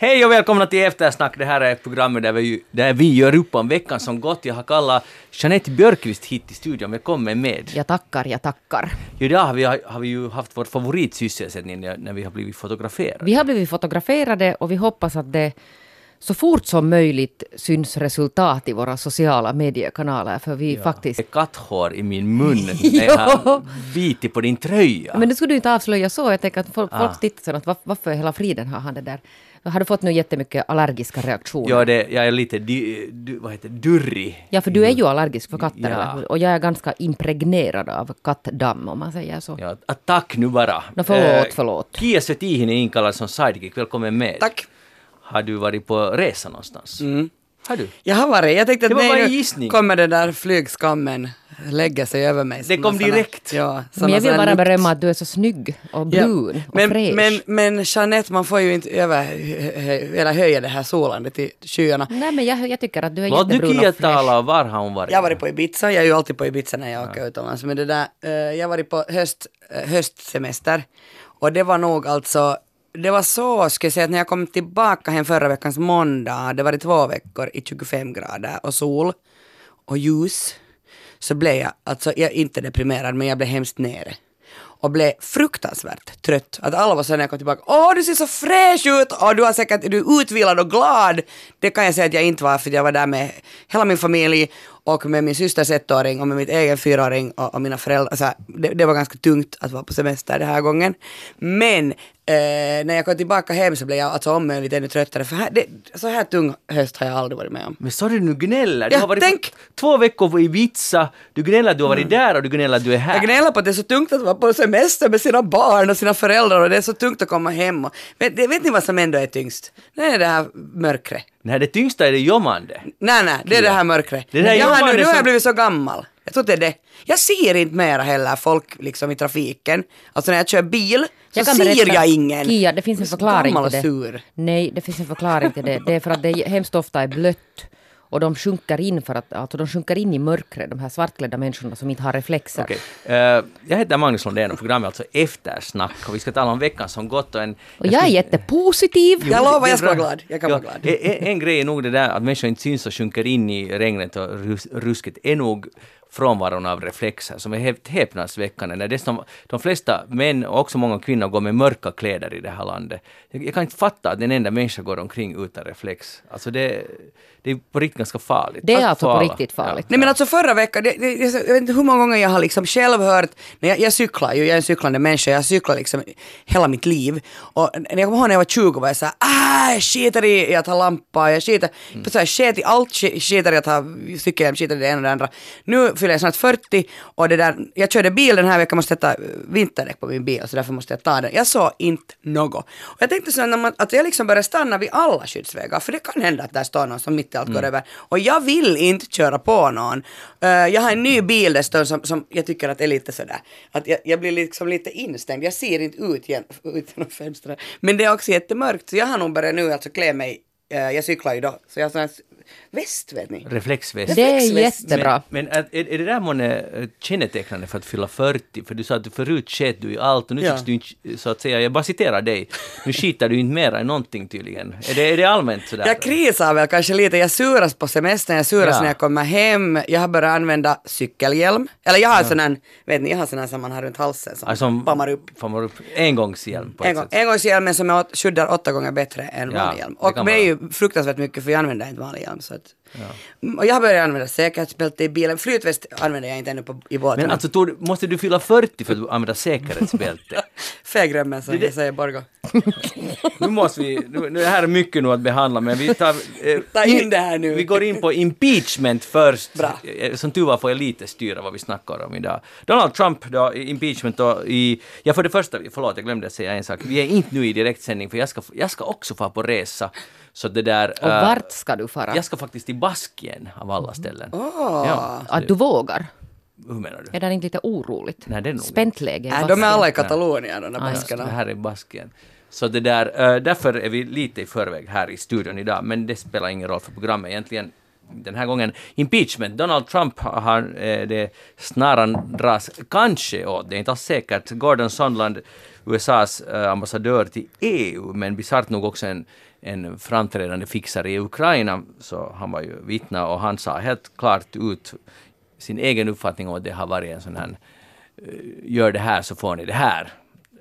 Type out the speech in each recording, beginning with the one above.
Hej och välkomna till Eftersnack. Det här är programmet där vi, där vi gör upp om veckan som gått. Jag har kallat Jeanette Björkqvist hit till studion. Välkommen med. Jag tackar, jag tackar. Idag har vi, har vi ju haft vår favoritsysselsättning när när vi har blivit fotograferade. Vi har blivit fotograferade och vi hoppas att det så fort som möjligt syns resultat i våra sociala mediekanaler för vi faktiskt... Det är katthår i min mun när jag har bitit på din tröja. Men det skulle du inte avslöja så. Jag tänker att folk, Ah. folk tittar så att "Var- varför hela friden har han det där? Har du fått nu jättemycket allergiska reaktioner? Ja, det, jag är lite di, du, vad heter, det, durrig. Ja, för du är ju allergisk för katter, Ja. eller? Och jag är ganska impregnerad av kattdamm, om man säger så. Ja, attack nu bara. Nå, förlåt, Eh, förlåt. Kia Svetihin är inkallad som sidekick. Välkommen med. Tack. Har du varit på resa någonstans? Har du? Jag har varit. Jag tänkte Det att nej, nu kommer den där flygskammen lägga sig över mig. Det kom Såna- såna- direkt. Ja, Men jag vill bara lukt- berömma att du är så snygg och Ja, brun och men, fräsch. men, men Jeanette, man får ju inte över, eller höja det här solandet till skyarna. Nej, men jag, jag tycker att du är Låt jättebrun och fräsch. tala. Var har hon varit? Jag har varit på Ibiza, jag är ju alltid på Ibiza när jag åker utomlands, men det där, eh, jag har varit på höst, eh, höstsemester och det var nog alltså, det var så, ska jag säga, att när jag kom tillbaka hem förra veckans måndag, det var det två veckor i 25 grader och sol och ljus, så blev jag, alltså jag är inte deprimerad, men jag blev hemskt nere. Och blev fruktansvärt trött. Att alla var så när jag kom tillbaka, åh du ser så fräsch ut och du har säkert, du är utvilad och glad. Det kan jag säga att jag inte var för jag var där med hela min familj och med min systers ettåring och med mitt egen fyraåring och, och mina föräldrar. Så här, det, det var ganska tungt att vara på semester den här gången. Men eh, när jag kom tillbaka hem så blev jag alltså om möjligt ännu tröttare för här, det, så här tung höst har jag aldrig varit med om. Men du nu gnäller. Du Ja, har varit tänk! två veckor på Ibiza. Du gnäller att du har varit där och du gnäller att du är här. Jag gnäller på att det är så tungt att vara på semester med sina barn och sina föräldrar och det är så tungt att komma hem. Och, vet, vet ni vad som ändå är tyngst? Det är det här mörkret. Nej, det tyngsta är det jommande. Nej, nej, det är det här mörkret. Det där jag har nu, nu har jag blivit så gammal. Jag tror det är det. Jag ser inte mera heller folk liksom i trafiken. Alltså när jag kör bil så kan ser berätta, jag ingen. Kia, det finns Jag en förklaring till det. sur. Nej, det finns en förklaring till det. Det är för att det hemskt ofta är blött. Och de sjunker in för att, alltså de sjunker in i mörkret, de här svartklädda människorna som inte har reflexer. Okej. Eh, jag heter Magnus Lundén och programmet är alltså Eftersnack och vi ska tala om veckan som gått och en... Och jag är jättepositiv. Jag lovar, jag ska vara glad. Jag kan Ja, vara glad. En, en- en grej är nog det där att människor inte syns och sjunker in i regnet och rus, rusket är nog frånvaron av reflexer som är helt häpnadsväckande. När dessutom de flesta män och också många kvinnor går med mörka kläder i det här landet. Jag, jag kan inte fatta att en enda människa går omkring utan reflex. Alltså det, det är på riktigt ganska farligt. Det är Tack alltså på alla. riktigt farligt. Nej men alltså förra veckan, det, det, jag vet inte hur många gånger jag har liksom själv hört, när jag, jag cyklar ju, jag är en cyklande människa, jag cyklar liksom hela mitt liv. Och när jag kommer ihåg när jag var 20 var jag såhär, ah, jag skiter i att ha lampa, jag skiter, mm. så här, sket i allt, sk- skiter i att ha cykelhjälm, skiter i det ena och det andra. Nu fyller jag snart 40 och det där, jag körde bil den här veckan, måste sätta eh, vinterdäck på min bil så därför måste jag ta den. Jag såg inte något. Och jag tänkte så när man, att jag liksom började stanna vid alla skyddsvägar, för det kan hända att där står någon som mitt i allt går över. Och jag vill inte köra på någon. Eh, jag har en ny bil dessutom som, som jag tycker att är lite sådär, att jag, jag blir liksom lite instängd. Jag ser inte ut, gen, ut genom fönstret. Men det är också jättemörkt, så jag har nog börjat nu alltså klä mig, jag cyklar ju då, så jag har sån här väst vet ni. Reflexväst. Det är reflexväst. jättebra. Men, men är, är det där månne eh, kännetecknande för att fylla 40? För du sa att du förut sket du i allt och nu Ja. tycks du inte, så att säga, jag bara citerar dig, nu skiter du inte mera i någonting tydligen. Är det, är det allmänt sådär? Jag krisar väl kanske lite, jag suras på semestern, jag suras Ja. när jag kommer hem, jag har börjat använda cykelhjälm. Eller jag har sån här, vet ni, jag har sån här som man har runt halsen som Alltså, pammar upp. Pammar upp. Engångshjälm på En ett gång, sätt. engångshjälmen som skyddar åtta gånger bättre än Ja, vanlig hjälm. Och kan det är vara. ju fruktansvärt mycket för jag använder inte vanlig hjälm. Så att, Och jag har börjat använda säkerhetsbälte i bilen. Flytväst använder jag inte ännu på, i båten. Men alltså, du, måste du fylla 40 för att använda säkerhetsbälte? Fägrömmen som Det- jag säger Borgo. nu måste vi, nu, det här är mycket nu att behandla, men vi tar... eh, Ta in det här nu. Vi går in på impeachment först. Bra. Eh, Som tur var får jag lite styra vad vi snackar om idag. Donald Trump då, impeachment då i... Ja, för det första, förlåt, jag glömde säga en sak. Vi är inte nu i direktsändning, för jag ska, jag ska också få på resa. Så det där... Och eh, vart ska du fara? Jag ska faktiskt till Baskien, av alla ställen. Åh. Ja, så Att du vågar? Hur menar du? Är det inte lite oroligt? Nej, det är nog Spänt läge i Äh, de är alla i Katalonien, de där baskerna. Det här är Baskien. Så det där, eh, därför är vi lite i förväg här i studion idag, men det spelar ingen roll för programmet egentligen den här gången impeachment. Donald Trump har eh, det snaran dras kanske åt, det är inte alls säkert. Gordon Sondland, USAs eh, ambassadör till EU, men bisarrt nog också en, en framträdande fixare i Ukraina, så han var ju vittna och han sa helt klart ut sin egen uppfattning om att det har varit en sån här eh, gör det här så får ni det här.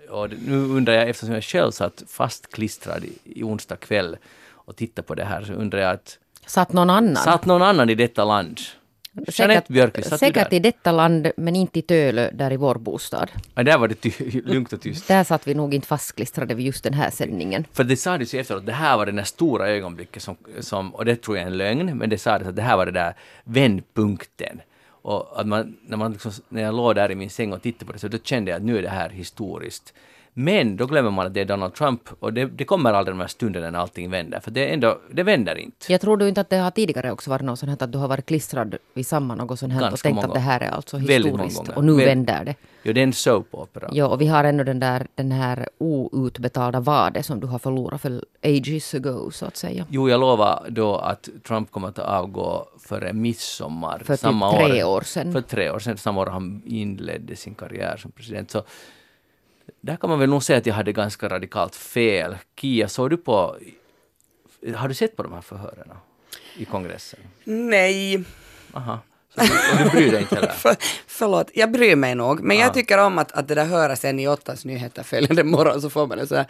Och nu undrar jag, eftersom jag själv satt fastklistrad i onsdag kväll och tittade på det här, så undrar jag att Satt någon annan? satt någon annan i detta land? Jeanette Björkqvist, satt säkert i detta land, men inte i Tölö, där i vår bostad. Ja, där var det ty- lugnt och tyst. Där satt vi nog inte fastklistrade vid just den här sändningen. För det sades ju efteråt, det här var det där stora ögonblicket som, som, och det tror jag är en lögn, men det sades att det här var det där vändpunkten. Och att man, när, man liksom, när jag låg där i min säng och tittade på det så då kände jag att nu är det här historiskt. Men då glömmer man att det är Donald Trump och det, det kommer aldrig de här stunderna när allting vänder, för det, ändå, det vänder inte. Jag tror du inte att det har tidigare också varit något sånt här att du har varit klistrad vid samma något sånt här och Ganska tänkt många att det här är alltså historiskt och nu Väl- vänder det. Jo, det är en soap-opera. Ja, och vi har ännu den där den här outbetalda vade som du har förlorat för ages ago så att säga. Jo, jag lovar då att Trump kommer att avgå före midsommar. För typ samma tre år sedan. För tre år sedan, samma år han inledde sin karriär som president. Så där kan man väl nog säga att jag hade ganska radikalt fel. Kia, såg du på... Har du sett på de här förhören i kongressen? Nej, Aha. Och du bryr dig inte heller? för, förlåt, jag bryr mig nog. Men Ah. jag tycker om att, att det där höra sen i åttas nyheter följande morgon så får man en sån här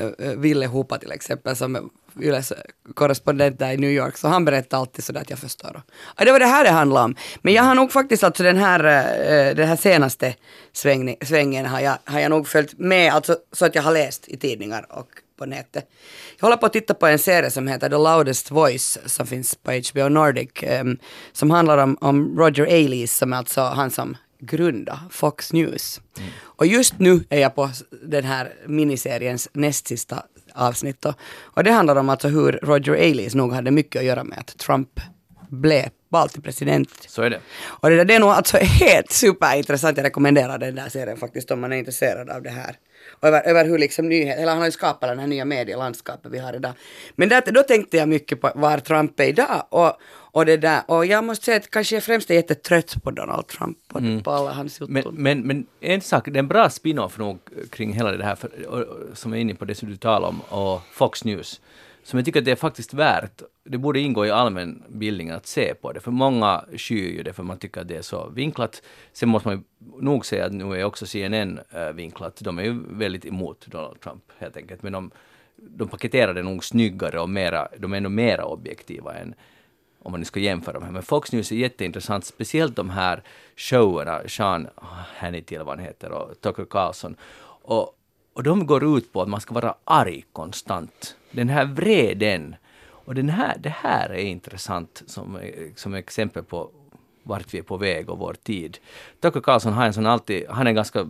uh, Ville Hopa till exempel som Yles korrespondent där i New York. Så han berättar alltid sådär att jag förstår. Ja, det var det här det handlade om. Men jag har nog faktiskt alltså den här, uh, den här senaste svängning, svängen har jag, har jag nog följt med, alltså så att jag har läst i tidningar och på nätet. Jag håller på att titta på en serie som heter The Loudest Voice som finns på HBO Nordic em, som handlar om, om Roger Ailes som är alltså han som grundade Fox News. Och just nu är jag på den här miniseriens näst sista avsnitt och, och det handlar om alltså hur Roger Ailes nog hade mycket att göra med att Trump blev vald till president. Så är det. Och det, där, det är nog alltså helt superintressant. Jag rekommenderar den där serien faktiskt om man är intresserad av det här. Och över, över hur liksom nyhet, eller han har ju skapat den här nya medielandskapet vi har idag. Men där, då tänkte jag mycket på var Trump är idag. Och, och det där, och jag måste säga att kanske jag främst är jättetrött på Donald Trump och på alla hans Men, men, men en sak, det är en bra spin-off nog kring hela det här, för, och, och, som är inne på det som du talar om, och Fox News, som jag tycker att det är faktiskt värt, det borde ingå i allmän bildning att se på det, för många skyr ju det för man tycker att det är så vinklat. Sen måste man ju nog säga att nu är också CNN eh, vinklat, de är ju väldigt emot Donald Trump helt enkelt, men de, de paketerar det nog snyggare och mera, de är nog mera objektiva än om man nu ska jämföra de här. Men Fox News är jätteintressant, speciellt de här showerna, Sean Hannity eller vad han heter och Tucker Carlson. Och, och de går ut på att man ska vara arg konstant. Den här vreden. Och den här, det här är intressant som, som exempel på vart vi är på väg och vår tid. Tucker Carlson har en sån alltid, han är ganska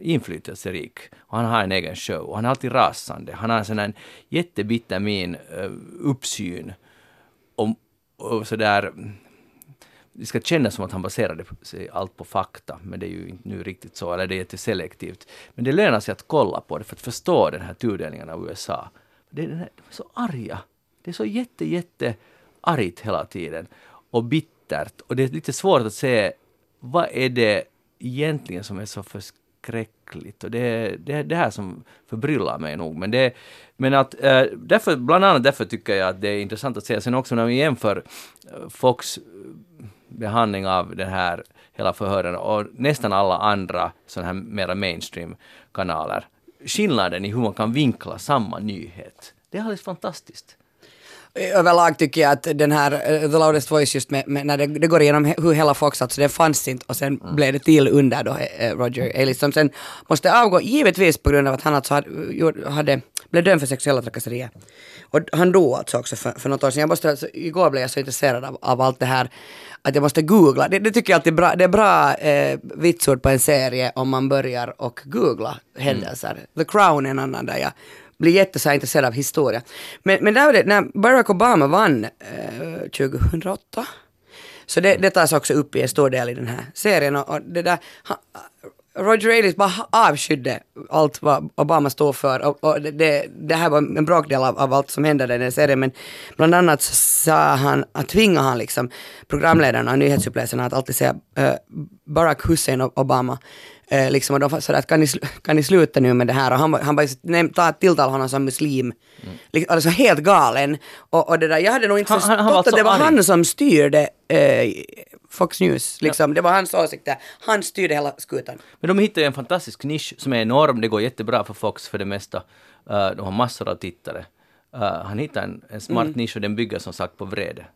inflytelserik och han har en egen show och han är alltid rasande. Han har en sån här jättebitter min, eh, uppsyn och, och sådär det ska kännas som att han baserade sig allt på fakta, men det är ju inte nu riktigt så, eller det är jätteselektivt. Men det lönar sig att kolla på det för att förstå den här tudelningen av USA. Det är, den här, de är så arga. Det är så jätte, jätte argt hela tiden. Och bittert. Och det är lite svårt att se vad är det egentligen som är så förskräckligt. Och det är det, är det här som förbryllar mig nog. Men, det, men att, eh, därför, bland annat därför tycker jag att det är intressant att se. Sen också när vi jämför eh, Fox behandling av den här hela förhören och nästan alla andra sådana här mera mainstream-kanaler. Skillnaden i hur man kan vinkla samma nyhet. Det är alldeles fantastiskt. Överlag tycker jag att den här uh, The Loudest Voice just med, med när det, det går igenom hur hela Fox, alltså den fanns inte och sen blev det till under då eh, Roger Ailes som sen måste avgå, givetvis på grund av att han alltså hade, hade blev dömd för sexuella trakasserier. Och han dog alltså också för, för något år sedan. Jag måste, alltså, igår blev jag så intresserad av, av allt det här att jag måste googla. Det, det tycker jag alltid är bra. Det är bra eh, vitsord på en serie om man börjar och googla händelser. The Crown är en annan där jag blir jätte så här intresserad av historia. Men, men där var det, när Barack Obama vann eh, 2008 så det, det tas också upp i en stor del i den här serien och, och det där, han, Roger Ailes bara avskydde allt vad Obama stod för och, och det, det, här var en bråkdel av, av allt som hände i den serien men bland annat sa han, att tvinga han liksom programledarna och nyhetsuppläsarna att alltid säga uh, Barack Hussein Obama. Uh, liksom, och de sa att kan ni, kan ni sluta nu med det här och han, han bara tilltalade honom som muslim. Mm. Liksom, alltså helt galen. Och, och det där, jag hade nog inte han, förstått han, han att det var arg. han som styrde uh, Fox News. Liksom. Ja. Det var hans åsikter. Han styrde hela skutan. Men de hittade en fantastisk nisch som är enorm. Det går jättebra för Fox för det mesta. Uh, de har massor av tittare. Uh, han hittade en, en smart mm. nisch och den bygger som sagt på vrede.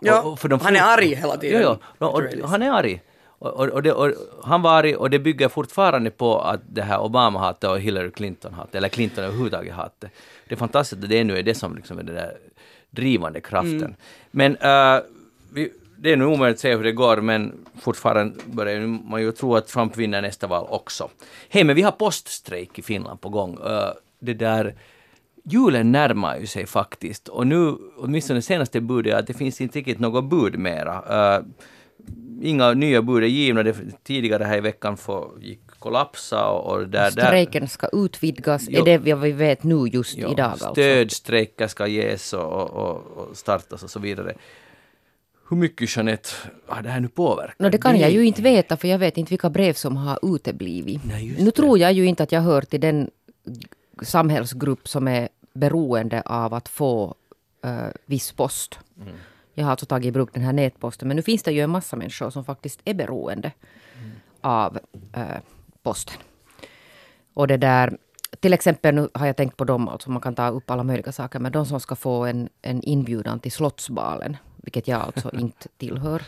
Ja, och, och han är arg hela tiden. Ja, ja. Och, han är arg. Och, och, det, och, han var arg och det bygger fortfarande på att det här Obama-hatet och Hillary Clinton-hatet, eller Clinton överhuvudtaget hatet. Det är fantastiskt att det nu är det som liksom är den där drivande kraften. Mm. Men uh, vi, det är nog omöjligt att säga hur det går, men fortfarande börjar man ju tro att Trump vinner nästa val också. Hej, men vi har poststrejk i Finland på gång. Uh, det där julen närmar ju sig faktiskt och nu, åtminstone det senaste budet, är att det finns inte riktigt något bud mera. Uh, inga nya bud är givna. Det, tidigare här i veckan får, gick kollapsa och, och där, Strejken ska utvidgas, jo, är det vad vi vet nu just jo, idag alltså? Stödstrejker ska ges och, och, och startas och så vidare. Hur mycket Jeanette har det här nu påverkat? No, det kan jag ju inte veta för jag vet inte vilka brev som har uteblivit. Nej, nu det. tror jag ju inte att jag hör till den samhällsgrupp som är beroende av att få uh, viss post. Mm. Jag har alltså tagit i bruk den här nätposten men nu finns det ju en massa människor som faktiskt är beroende mm. av uh, posten. Och det där, till exempel nu har jag tänkt på dem, alltså man kan ta upp alla möjliga saker, men de som ska få en, en inbjudan till Slottsbalen vilket jag alltså inte tillhör.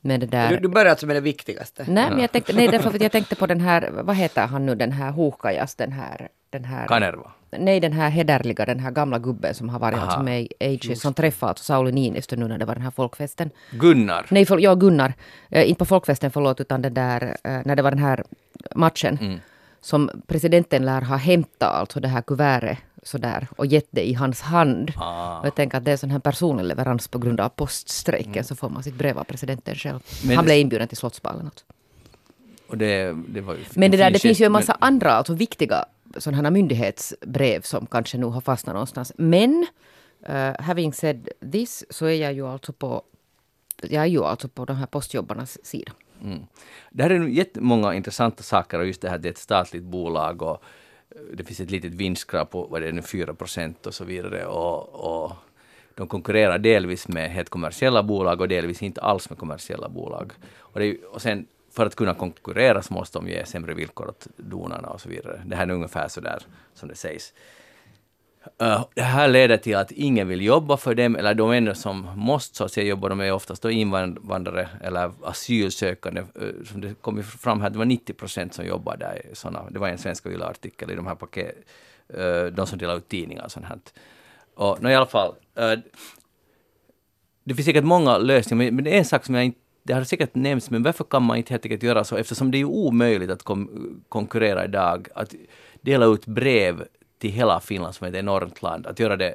Men det där... Du, du börjar alltså med det viktigaste? Nej, men jag tänkte, nej, därför att jag tänkte på den här, vad heter han nu, den här Huukajas, den här... Den här Kanerva? Nej, den här hederliga, den här gamla gubben som har varit alltså med i Ages, som träffade alltså Sauli Niinistö nu när det var den här folkfesten. Gunnar? Nej, för, ja Gunnar. Äh, inte på folkfesten, förlåt, utan den där, äh, när det var den här matchen. Mm. Som presidenten lär ha hämtat alltså det här kuvertet sådär och gett det i hans hand. Ah. Och jag tänker att det är sån här personlig leverans på grund av poststrejken mm. så får man sitt brev av presidenten själv. Men Han blev inbjuden till Slottsballen. Alltså. Och det, det var ju, men det, där, det finns ju en massa men... andra alltså viktiga sådana här myndighetsbrev som kanske nu har fastnat någonstans. Men uh, having said this så är jag ju alltså på jag är ju alltså på de här postjobbarnas sida. Mm. Det här är jättemånga intressanta saker och just det här det är ett statligt bolag och det finns ett litet vinstkrav på vad det är nu, 4 procent och så vidare. Och, och de konkurrerar delvis med helt kommersiella bolag och delvis inte alls med kommersiella bolag. Och, det, och sen för att kunna konkurrera så måste de ge sämre villkor åt donarna och så vidare. Det här är ungefär så där som det sägs. Uh, det här leder till att ingen vill jobba för dem, eller de enda som måste så att säga jobba, de är oftast då invandrare eller asylsökande. Uh, som det kom fram här, det var 90 procent som jobbar där. Såna, det var en svensk artikel i de här paket, uh, de som delar ut tidningar och sånt här. Och no, i alla fall, det finns säkert många lösningar, men det är en sak som jag inte det har säkert nämnts, men varför kan man inte helt enkelt göra så, eftersom det är omöjligt att kom, konkurrera idag, att dela ut brev till hela Finland som är ett enormt land, att göra det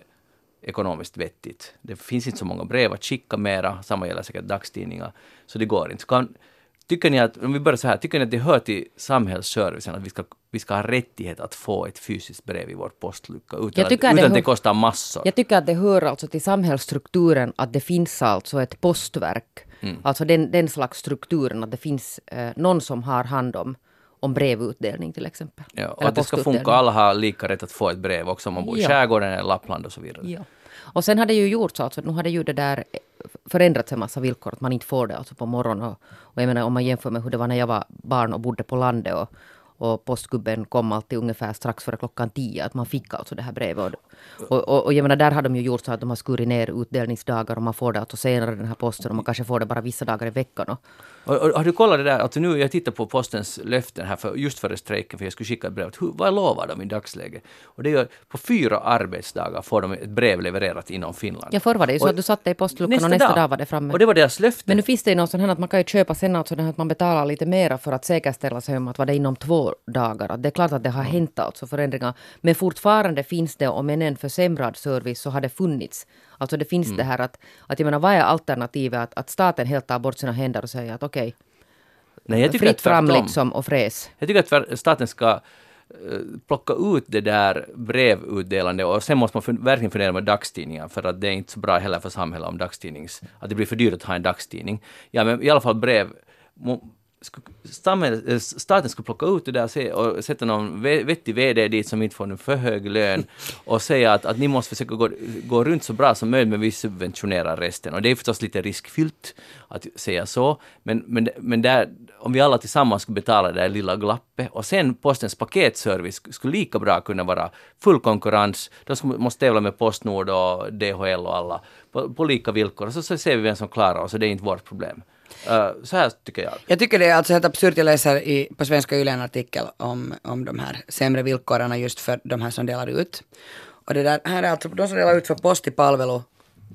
ekonomiskt vettigt. Det finns inte så många brev att skicka mera, samma gäller säkert dagstidningar, så det går inte. Kan, tycker ni att, om vi börjar så här, tycker ni att det hör till samhällsservicen att vi ska, vi ska ha rättighet att få ett fysiskt brev i vår postlucka utan, att, utan det, att det kostar massor? Jag tycker att det hör alltså till samhällsstrukturen att det finns alltså ett postverk, mm. alltså den, den slags strukturen att det finns eh, någon som har hand om om brevutdelning till exempel. Ja, och att det ska funka, alla har lika rätt att få ett brev också om man bor i ja. skärgården eller Lappland och så vidare. Ja. Och sen har det ju gjorts alltså, nu har det ju det där förändrats en massa villkor, att man inte får det alltså på morgonen. Och, och jag menar om man jämför med hur det var när jag var barn och bodde på landet och, och postgubben kom alltid ungefär strax före klockan tio. Att man fick alltså det här brevet. Och, och, och jag menar, där har de ju gjort så att de har skurit ner utdelningsdagar och man får det alltså senare den här posten och man kanske får det bara vissa dagar i veckan. Och, och, har du kollat det där, alltså nu jag tittar på postens löften här för, just före strejken för jag skulle skicka ett brev. Hur, vad lovar de i dagsläget? Och det är på fyra arbetsdagar får de ett brev levererat inom Finland. Ja förr var det ju så att du satte i postluckan och nästa dag. dag var det framme. Och det var deras löfte. Men nu finns det ju något sånt här att man kan ju köpa sen alltså att man betalar lite mera för att säkerställa sig om att var det inom två dagar. Att det är klart att det har hänt alltså förändringar. Men fortfarande finns det, om än en försämrad service, så har det funnits Alltså det finns mm. det här att, att jag menar vad är alternativet? Att, att staten helt tar bort sina händer och säger att okej, okay, Nej, jag tycker fritt att fram liksom och fräs. Jag tycker att staten ska eh, plocka ut det där brevutdelande och sen måste man fun- verkligen fundera med dagstidningar för att det är inte så bra heller för samhället om dagstidnings... att det blir för dyrt att ha en dagstidning. Ja, men i alla fall brev. Samhället- eh, staten skulle plocka ut det där och, se, och sätta någon ve- vettig VD dit som inte får en för hög lön och säga att, att ni måste försöka gå, gå runt så bra som möjligt men vi subventionerar resten. Och det är förstås lite riskfyllt att säga så, men, men, men där, om vi alla tillsammans skulle betala det där lilla glappet och sen postens paketservice skulle lika bra kunna vara full konkurrens. De skulle, måste tävla med Postnord och DHL och alla på, på lika villkor och så, så ser vi vem som klarar oss och det är inte vårt problem. Uh, så här tycker jag. Jag tycker det är alltså helt absurt, jag läser i, på Svenska Yle en artikel om, om de här sämre villkoren just för de här som delar ut. Och det där, här är alltså de som delar ut för post i palvelu,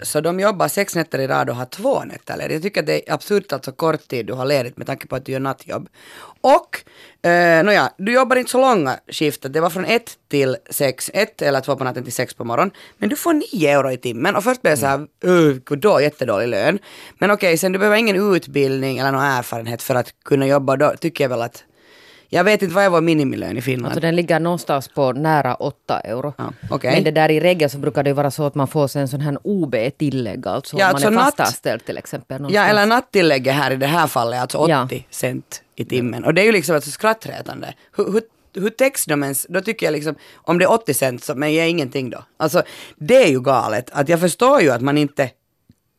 så de jobbar sex nätter i rad och har två nätter ledigt. Jag tycker att det är absurt alltså kort tid du har ledigt med tanke på att du gör nattjobb. Och, eh, nåja, du jobbar inte så långa skiftet, det var från ett till sex, ett eller två på natten till sex på morgonen. Men du får nio euro i timmen och först blev jag såhär, uh, då jättedålig lön. Men okej, sen du behöver ingen utbildning eller någon erfarenhet för att kunna jobba, då tycker jag väl att jag vet inte vad är vår minimilön i Finland. Alltså den ligger någonstans på nära 8 euro. Ja, okej. Men det där i regel så brukar det vara så att man får sig en sån här OB-tillägg, alltså Ja, om alltså man är natt- fastanställd till exempel. Ja, någonstans. eller nattillägget här i det här fallet, alltså 80 Ja. cent i timmen. Och det är ju liksom alltså skrattretande. Hur, hur, hur täcks de ens, då tycker jag liksom, om det är 80 cent, så, men jag ingenting då. Alltså, det är ju galet. Att jag förstår ju att man inte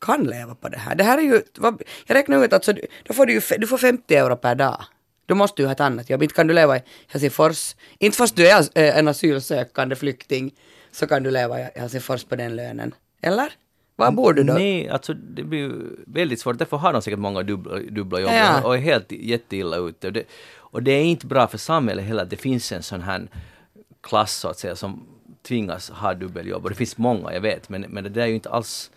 kan leva på det här. Det här är ju, jag räknar ut att så, då får du ju, fe- du får 50 euro per dag. Då måste du ha ett annat jobb. Inte kan du leva i Helsingfors. Inte fast du är eh, en asylsökande flykting så kan du leva i Helsingfors på den lönen. Eller? Var bor du då? Nej, alltså det blir ju väldigt svårt. Därför har de säkert många dubbla, dubbla jobb Ja. och är helt jätteilla ute. Och det, och det är inte bra för samhället heller att det finns en sån här klass så att säga som tvingas ha dubbeljobb. Och det finns många, jag vet, men, men det där är ju inte alls...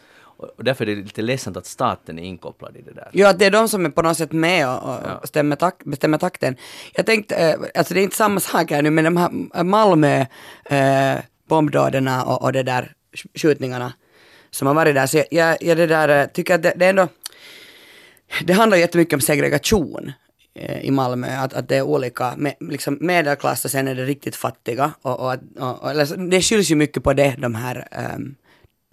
Och därför är det lite ledsamt att staten är inkopplad i det där. Jo, att det är de som är på något sätt med och, och Ja. stämmer tak, bestämmer takten. Jag tänkte, eh, alltså det är inte samma sak här nu, men de här Malmö eh, bombdåderna och, och det där sk- skjutningarna som har varit där, så jag, jag, jag det där, eh, tycker att det, det är ändå, det handlar jättemycket om segregation eh, i Malmö, att, att det är olika, med, liksom medelklass och sen är det riktigt fattiga. Och, och, och, och, det skylls ju mycket på det, de här, ehm,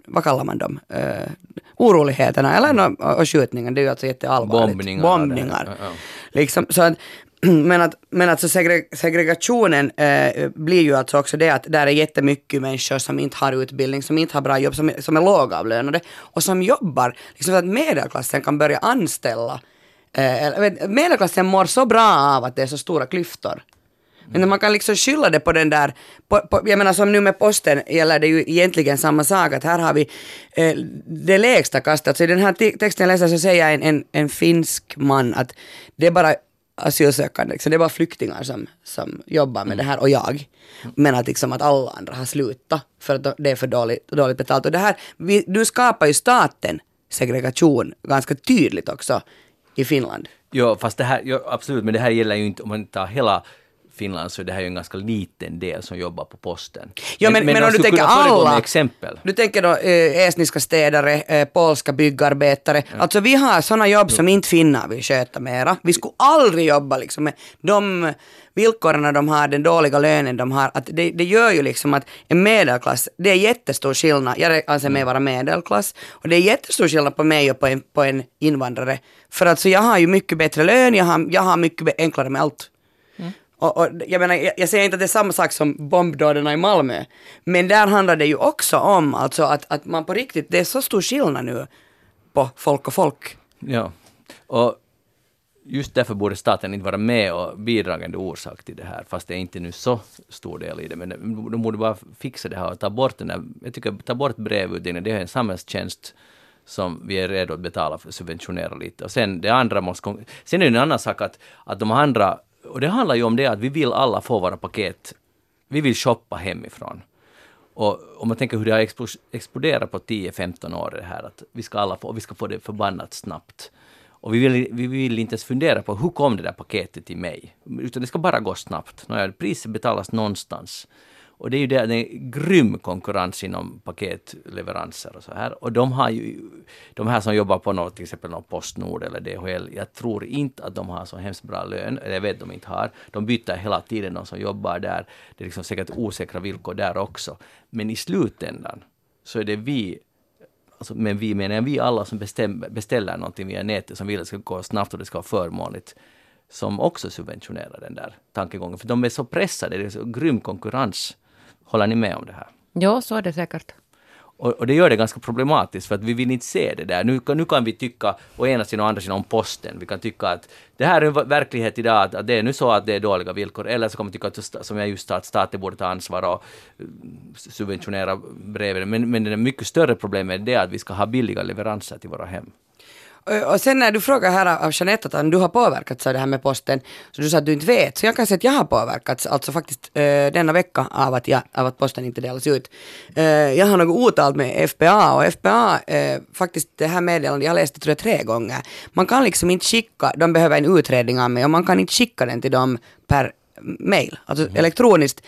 vad kallar man dem, uh, oroligheterna eller no, och, och skjutningar, det är ju alltså jätteallvarligt. Bombningar. Bombningar. Ja, ja. Liksom, så att, men att, men att så segre, segregationen eh, blir ju alltså också det att där är jättemycket människor som inte har utbildning, som inte har bra jobb, som, som är lågavlönade och som jobbar, liksom så att medelklassen kan börja anställa. Eh, medelklassen mår så bra av att det är så stora klyftor. Men man kan liksom skylla det på den där, på, på, jag menar som nu med posten gäller det ju egentligen samma sak, att här har vi eh, det lägsta kastet. Så i den här te- texten jag läser så säger en, en, en finsk man att det är bara asylsökande, så det är bara flyktingar som, som jobbar med det här och jag. Men att liksom att alla andra har slutat för att det är för dåligt, dåligt betalt. Och det här, vi, du skapar ju staten segregation ganska tydligt också i Finland. Jo, fast det här, jo, absolut, men det här gäller ju inte om man tar hela Finland så är det här ju en ganska liten del som jobbar på posten. Ja, men, men, de om du tänker alla. exempel. Du tänker då eh, estniska städare, eh, polska byggarbetare. Alltså vi har sådana jobb som inte finnar vill sköta mera. Vi skulle aldrig jobba liksom med de villkoren de har, den dåliga lönen de har. Att det, det gör ju liksom att en medelklass, det är jättestor skillnad. Jag anser mig vara medelklass. Och det är jättestor skillnad på mig och på en, på en invandrare. För att så jag har ju mycket bättre lön, jag har, jag har mycket enklare med allt. Och, och, jag menar, jag, jag säger inte att det är samma sak som bombdåderna i Malmö. Men där handlar det ju också om alltså att, att man på riktigt, det är så stor skillnad nu på folk och folk. Ja. Och just därför borde staten inte vara med och bidragande orsak till det här, fast det är inte nu så stor del i det. Men de borde bara fixa det här och ta bort den här... jag tycker ta bort brevutdelningen, det är en samhällstjänst som vi är redo att betala för, subventionera lite. Och sen det andra måste, sen är det en annan sak att, att de andra, och det handlar ju om det att vi vill alla få våra paket, vi vill shoppa hemifrån. Och om man tänker hur det har exploderat på 10-15 år det här att vi ska alla få, och vi ska få det förbannat snabbt. Och vi vill, vi vill inte ens fundera på hur kom det där paketet till mig? Utan det ska bara gå snabbt. Nåja, priset betalas någonstans. Och det är ju det, det är grym konkurrens inom paketleveranser och så här. Och de har ju de här som jobbar på något, till exempel någon Postnord eller DHL, jag tror inte att de har så hemskt bra lön, eller jag vet de inte har. De byter hela tiden de som jobbar där. Det är liksom säkert osäkra villkor där också. Men i slutändan så är det vi Alltså, men vi menar vi alla som bestäm, beställer någonting via nätet som vill att det ska gå snabbt och det ska vara förmånligt som också subventionerar den där tankegången. För de är så pressade, det är så grym konkurrens. Håller ni med om det här? Ja, så är det säkert. Och, och, det gör det ganska problematiskt för att vi vill inte se det där. Nu, nu kan vi tycka å ena sidan och andra sidan om posten. Vi kan tycka att det här är en verklighet idag, att, att det är nu så att det är dåliga villkor. Eller så kan man tycka, att, som jag just sa, att staten borde ta ansvar och uh, subventionera breven. Men, men det mycket större problemet är det att vi ska ha billiga leveranser till våra hem. Och sen när du frågar här av Jeanette att du har påverkats av det här med posten, så du sa att du inte vet. Så jag kan säga att jag har påverkats, alltså faktiskt äh, denna vecka av att, jag, av att posten inte delas ut. Äh, jag har något otalt med FPA och FPA, äh, faktiskt det här meddelandet, jag har läst det tror jag tre gånger. Man kan liksom inte skicka, de behöver en utredning av mig och man kan inte skicka den till dem per mail, alltså mm. elektroniskt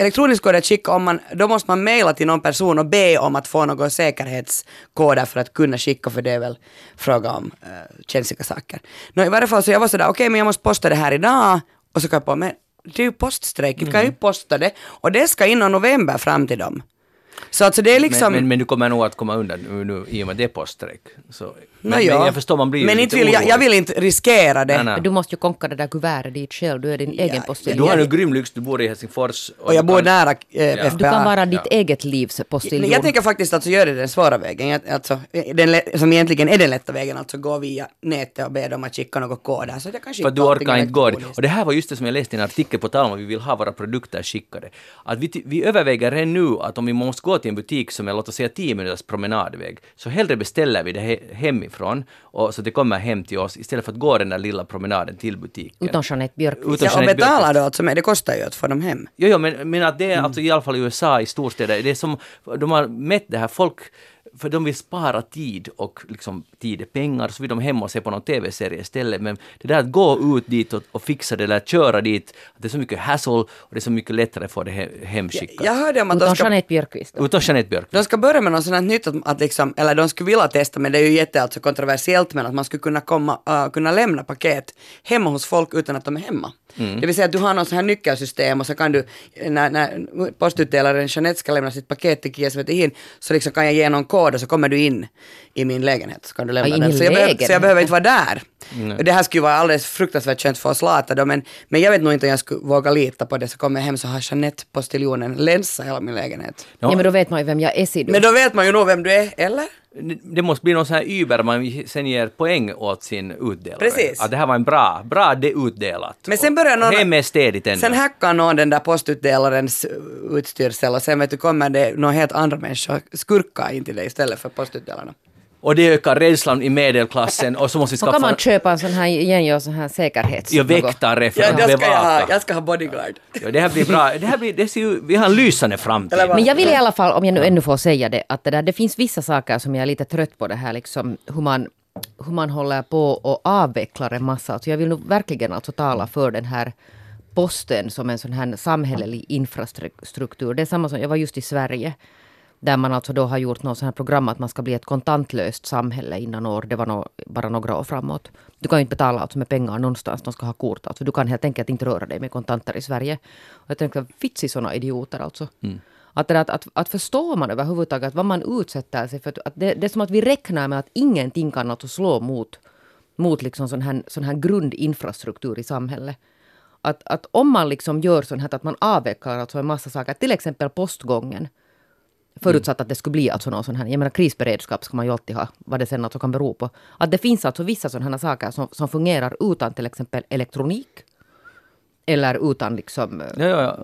elektroniskt går det att skicka om man, då måste man mejla till någon person och be om att få några säkerhetskoder för att kunna skicka, för det är väl fråga om uh, känsliga saker. Nå, I varje fall så jag var sådär, okej okay, men jag måste posta det här idag, och så kan jag på, men det är ju poststrejk, mm. kan ju posta det, och det ska innan november fram till dem. Så alltså det är liksom... Men, men, men du kommer nog att komma undan nu, nu i och med det poststreck. Så, men, men jag förstår, man blir Men inte vill, jag, jag, vill inte riskera det. Nej, nej. Du måste ju konka det där kuvertet dit själv, du är din ja, egen postiljon. Du har en grym lyx, du bor i Helsingfors. Och, och jag bor kan, nära eh, ja. FPA. Du kan vara ditt ja. eget livs postiljon. Jag, jag tänker faktiskt alltså göra det den svåra vägen, alltså, den, som egentligen är den lätta vägen, alltså gå via nätet och be dem att skicka något koder. Så jag kan För du orkar inte gå Och det här var just det som jag läste i en artikel på tal om att vi vill ha våra produkter skickade. Att vi, vi överväger redan nu att om vi måste gå till en butik som är låt oss säga 10 minuters promenadväg, så hellre beställer vi det he hemifrån och så det kommer hem till oss istället för att gå den där lilla promenaden till butiken. Utan Jeanette Björkqvist. Ja, och betalar då alltså med, det kostar ju att få dem hem. Jo, jo men, men att det är mm. alltså i alla fall i USA i storstäder, det är som, de har mätt det här, folk för de vill spara tid och liksom tid är pengar, så vill de hem och se på någon TV-serie istället. Men det där att gå ut dit och, och fixa det eller köra dit, det är så mycket hassle och det är så mycket lättare att få det hemskickat. Jag, jag hörde om att de ska... Jeanette Björkqvist. Utan Jeanette Björkqvist. De ska börja med något sånt här nytt, att, att liksom, eller de skulle vilja testa, men det är ju jätte alltså kontroversiellt, men att man skulle kunna, komma, uh, kunna lämna paket hemma hos folk utan att de är hemma. Mm. Det vill säga att du har något sånt här nyckelsystem och så kan du, när, när postutdelaren Jeanette ska lämna sitt paket till Kia Svetihin, så liksom kan jag ge någon kod och så kommer du in i min lägenhet så kan du lämna den. Så jag, behöver, så jag behöver inte vara där. Mm. Det här skulle vara alldeles fruktansvärt skönt för oss lata då, men, men jag vet nog inte om jag skulle våga lita på det. Så kommer jag hem så har Jeanette, postiljonen, länsa hela min lägenhet. Ja. ja men då vet man ju vem jag är ser Men då vet man ju nog vem du är, eller? Det måste bli någon sån här Uber man sen ger poäng åt sin utdelare. Precis. Att det här var en bra, bra det utdelat. Men sen börjar någon... Hem är städigt ännu. Sen hackar någon den där postutdelarens utstyrsel och sen vet du kommer det några helt andra människor skurka in till dig istället för postutdelarna. Och det ökar rädslan i medelklassen och så måste vi skaffa... Så kan man köpa en sån här, igen göra sån här säkerhets... Ja, väktare för ja, att bevaka. Ska jag, ha, jag ska ha bodyguard. Ja, det här blir bra. Det här blir, det ser ju, vi har en lysande framtid. Men jag vill i alla fall, om jag nu ännu får säga det, att det, där, det finns vissa saker som jag är lite trött på det här liksom, hur man hur man håller på och avvecklar en massa. Alltså jag vill nog verkligen alltså tala för den här posten som en sån här samhällelig infrastruktur. Det är samma som, jag var just i Sverige där man alltså då har gjort något sånt här program att man ska bli ett kontantlöst samhälle innan år. Det var no, bara några år framåt. Du kan ju inte betala alltså med pengar någonstans. De ska ha kort. Alltså. Du kan helt enkelt inte röra dig med kontanter i Sverige. Och jag tänker, vits i sådana idioter alltså. Mm. Att, att, att, att förstår man överhuvudtaget vad man utsätter sig för. Att det, det är som att vi räknar med att ingenting kan alltså slå mot, mot liksom sån, här, sån här grundinfrastruktur i samhället. Att, att om man liksom gör sånt här att man avvecklar alltså en massa saker, till exempel postgången. Förutsatt att det skulle bli alltså någon sån här, jag menar krisberedskap ska man ju alltid ha, vad det sen alltså kan bero på. Att det finns alltså vissa sådana saker som, som fungerar utan till exempel elektronik. Eller utan liksom ja, ja, ja.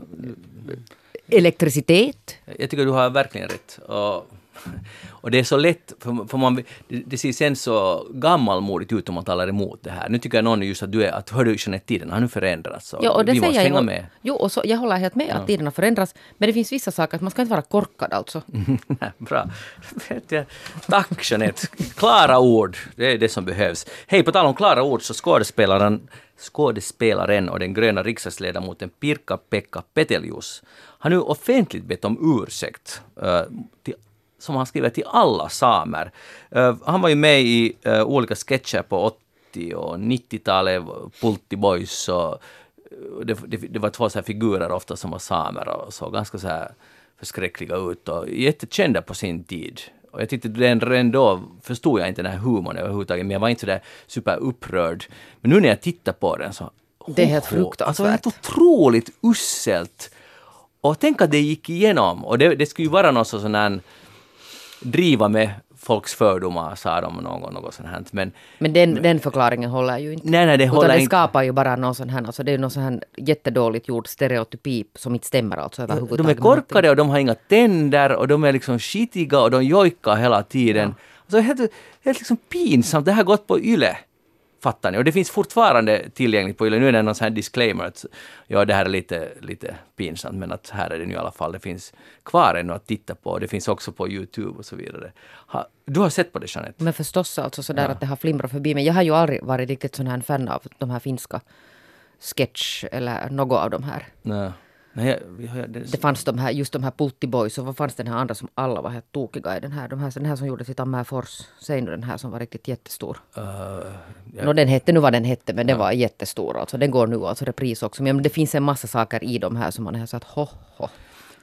elektricitet. Jag tycker du har verkligen rätt. Och och det är så lätt, för, för man, det, det ser sen så gammalmodigt ut om man talar emot det här. Nu tycker jag någon just att du är, att hör du Jeanette, tiden har nu förändrats. Så ja, och det vi måste hänga jag, med. Jo, och så, jag håller helt med ja. att tiden har förändrats. Men det finns vissa saker, att man ska inte vara korkad alltså. Bra. Tack Jeanette. Klara ord, det är det som behövs. Hej, på tal om klara ord så skådespelaren skådespelaren och den gröna riksdagsledamoten Pirkka-Pekka Petelius har nu offentligt bett om ursäkt uh, till som han skriver till alla samer. Uh, han var ju med i uh, olika sketcher på 80 och 90-talet, Pultti Boys och det, det, det, var två så figurer ofta som var samer och såg ganska så här förskräckliga ut och jättekända på sin tid. Och jag tyckte redan då förstod jag inte den här humorn överhuvudtaget, men jag var inte så där superupprörd. Men nu när jag tittar på den så... Det är helt fruktansvärt. Alltså, helt otroligt usselt. Och tänk att det gick igenom. Och det, det skulle ju vara någon sån här driva med folks fördomar, sa de någon något sånt här. Men, men den, den förklaringen håller ju inte. Nej, nej, det håller Utan det inte. skapar ju bara någon sån här, alltså det är någon sån här jättedåligt gjord stereotypi som inte stämmer alltså överhuvudtaget. De är korkade och de har inga tänder och de är liksom skitiga och de jojkar hela tiden. Ja. Alltså helt, helt liksom pinsamt. Det här har gått på YLE. Fattar ni? Och det finns fortfarande tillgängligt på YLE. Nu är det någon sån här disclaimer att ja, det här är lite, lite pinsamt, men att här är det nu i alla fall. Det finns kvar ännu att titta på. Det finns också på Youtube och så vidare. Ha, du har sett på det, Jeanette? Men förstås alltså sådär ja. att det har flimrat förbi. Men jag har ju aldrig varit riktigt sån här fan av de här finska sketch eller något av de här. Nej. Nej, jag, det, det fanns de här, just de här Pultti Boys och vad fanns den här andra som alla var helt tokiga i den här. De här den här som gjordes i Tammerfors. Säg nu den här som var riktigt jättestor. Uh, ja. no, den hette nu vad den hette men den var jättestor alltså. Den går nu alltså repris också. Men det finns en massa saker i de här som man har sagt ho ho.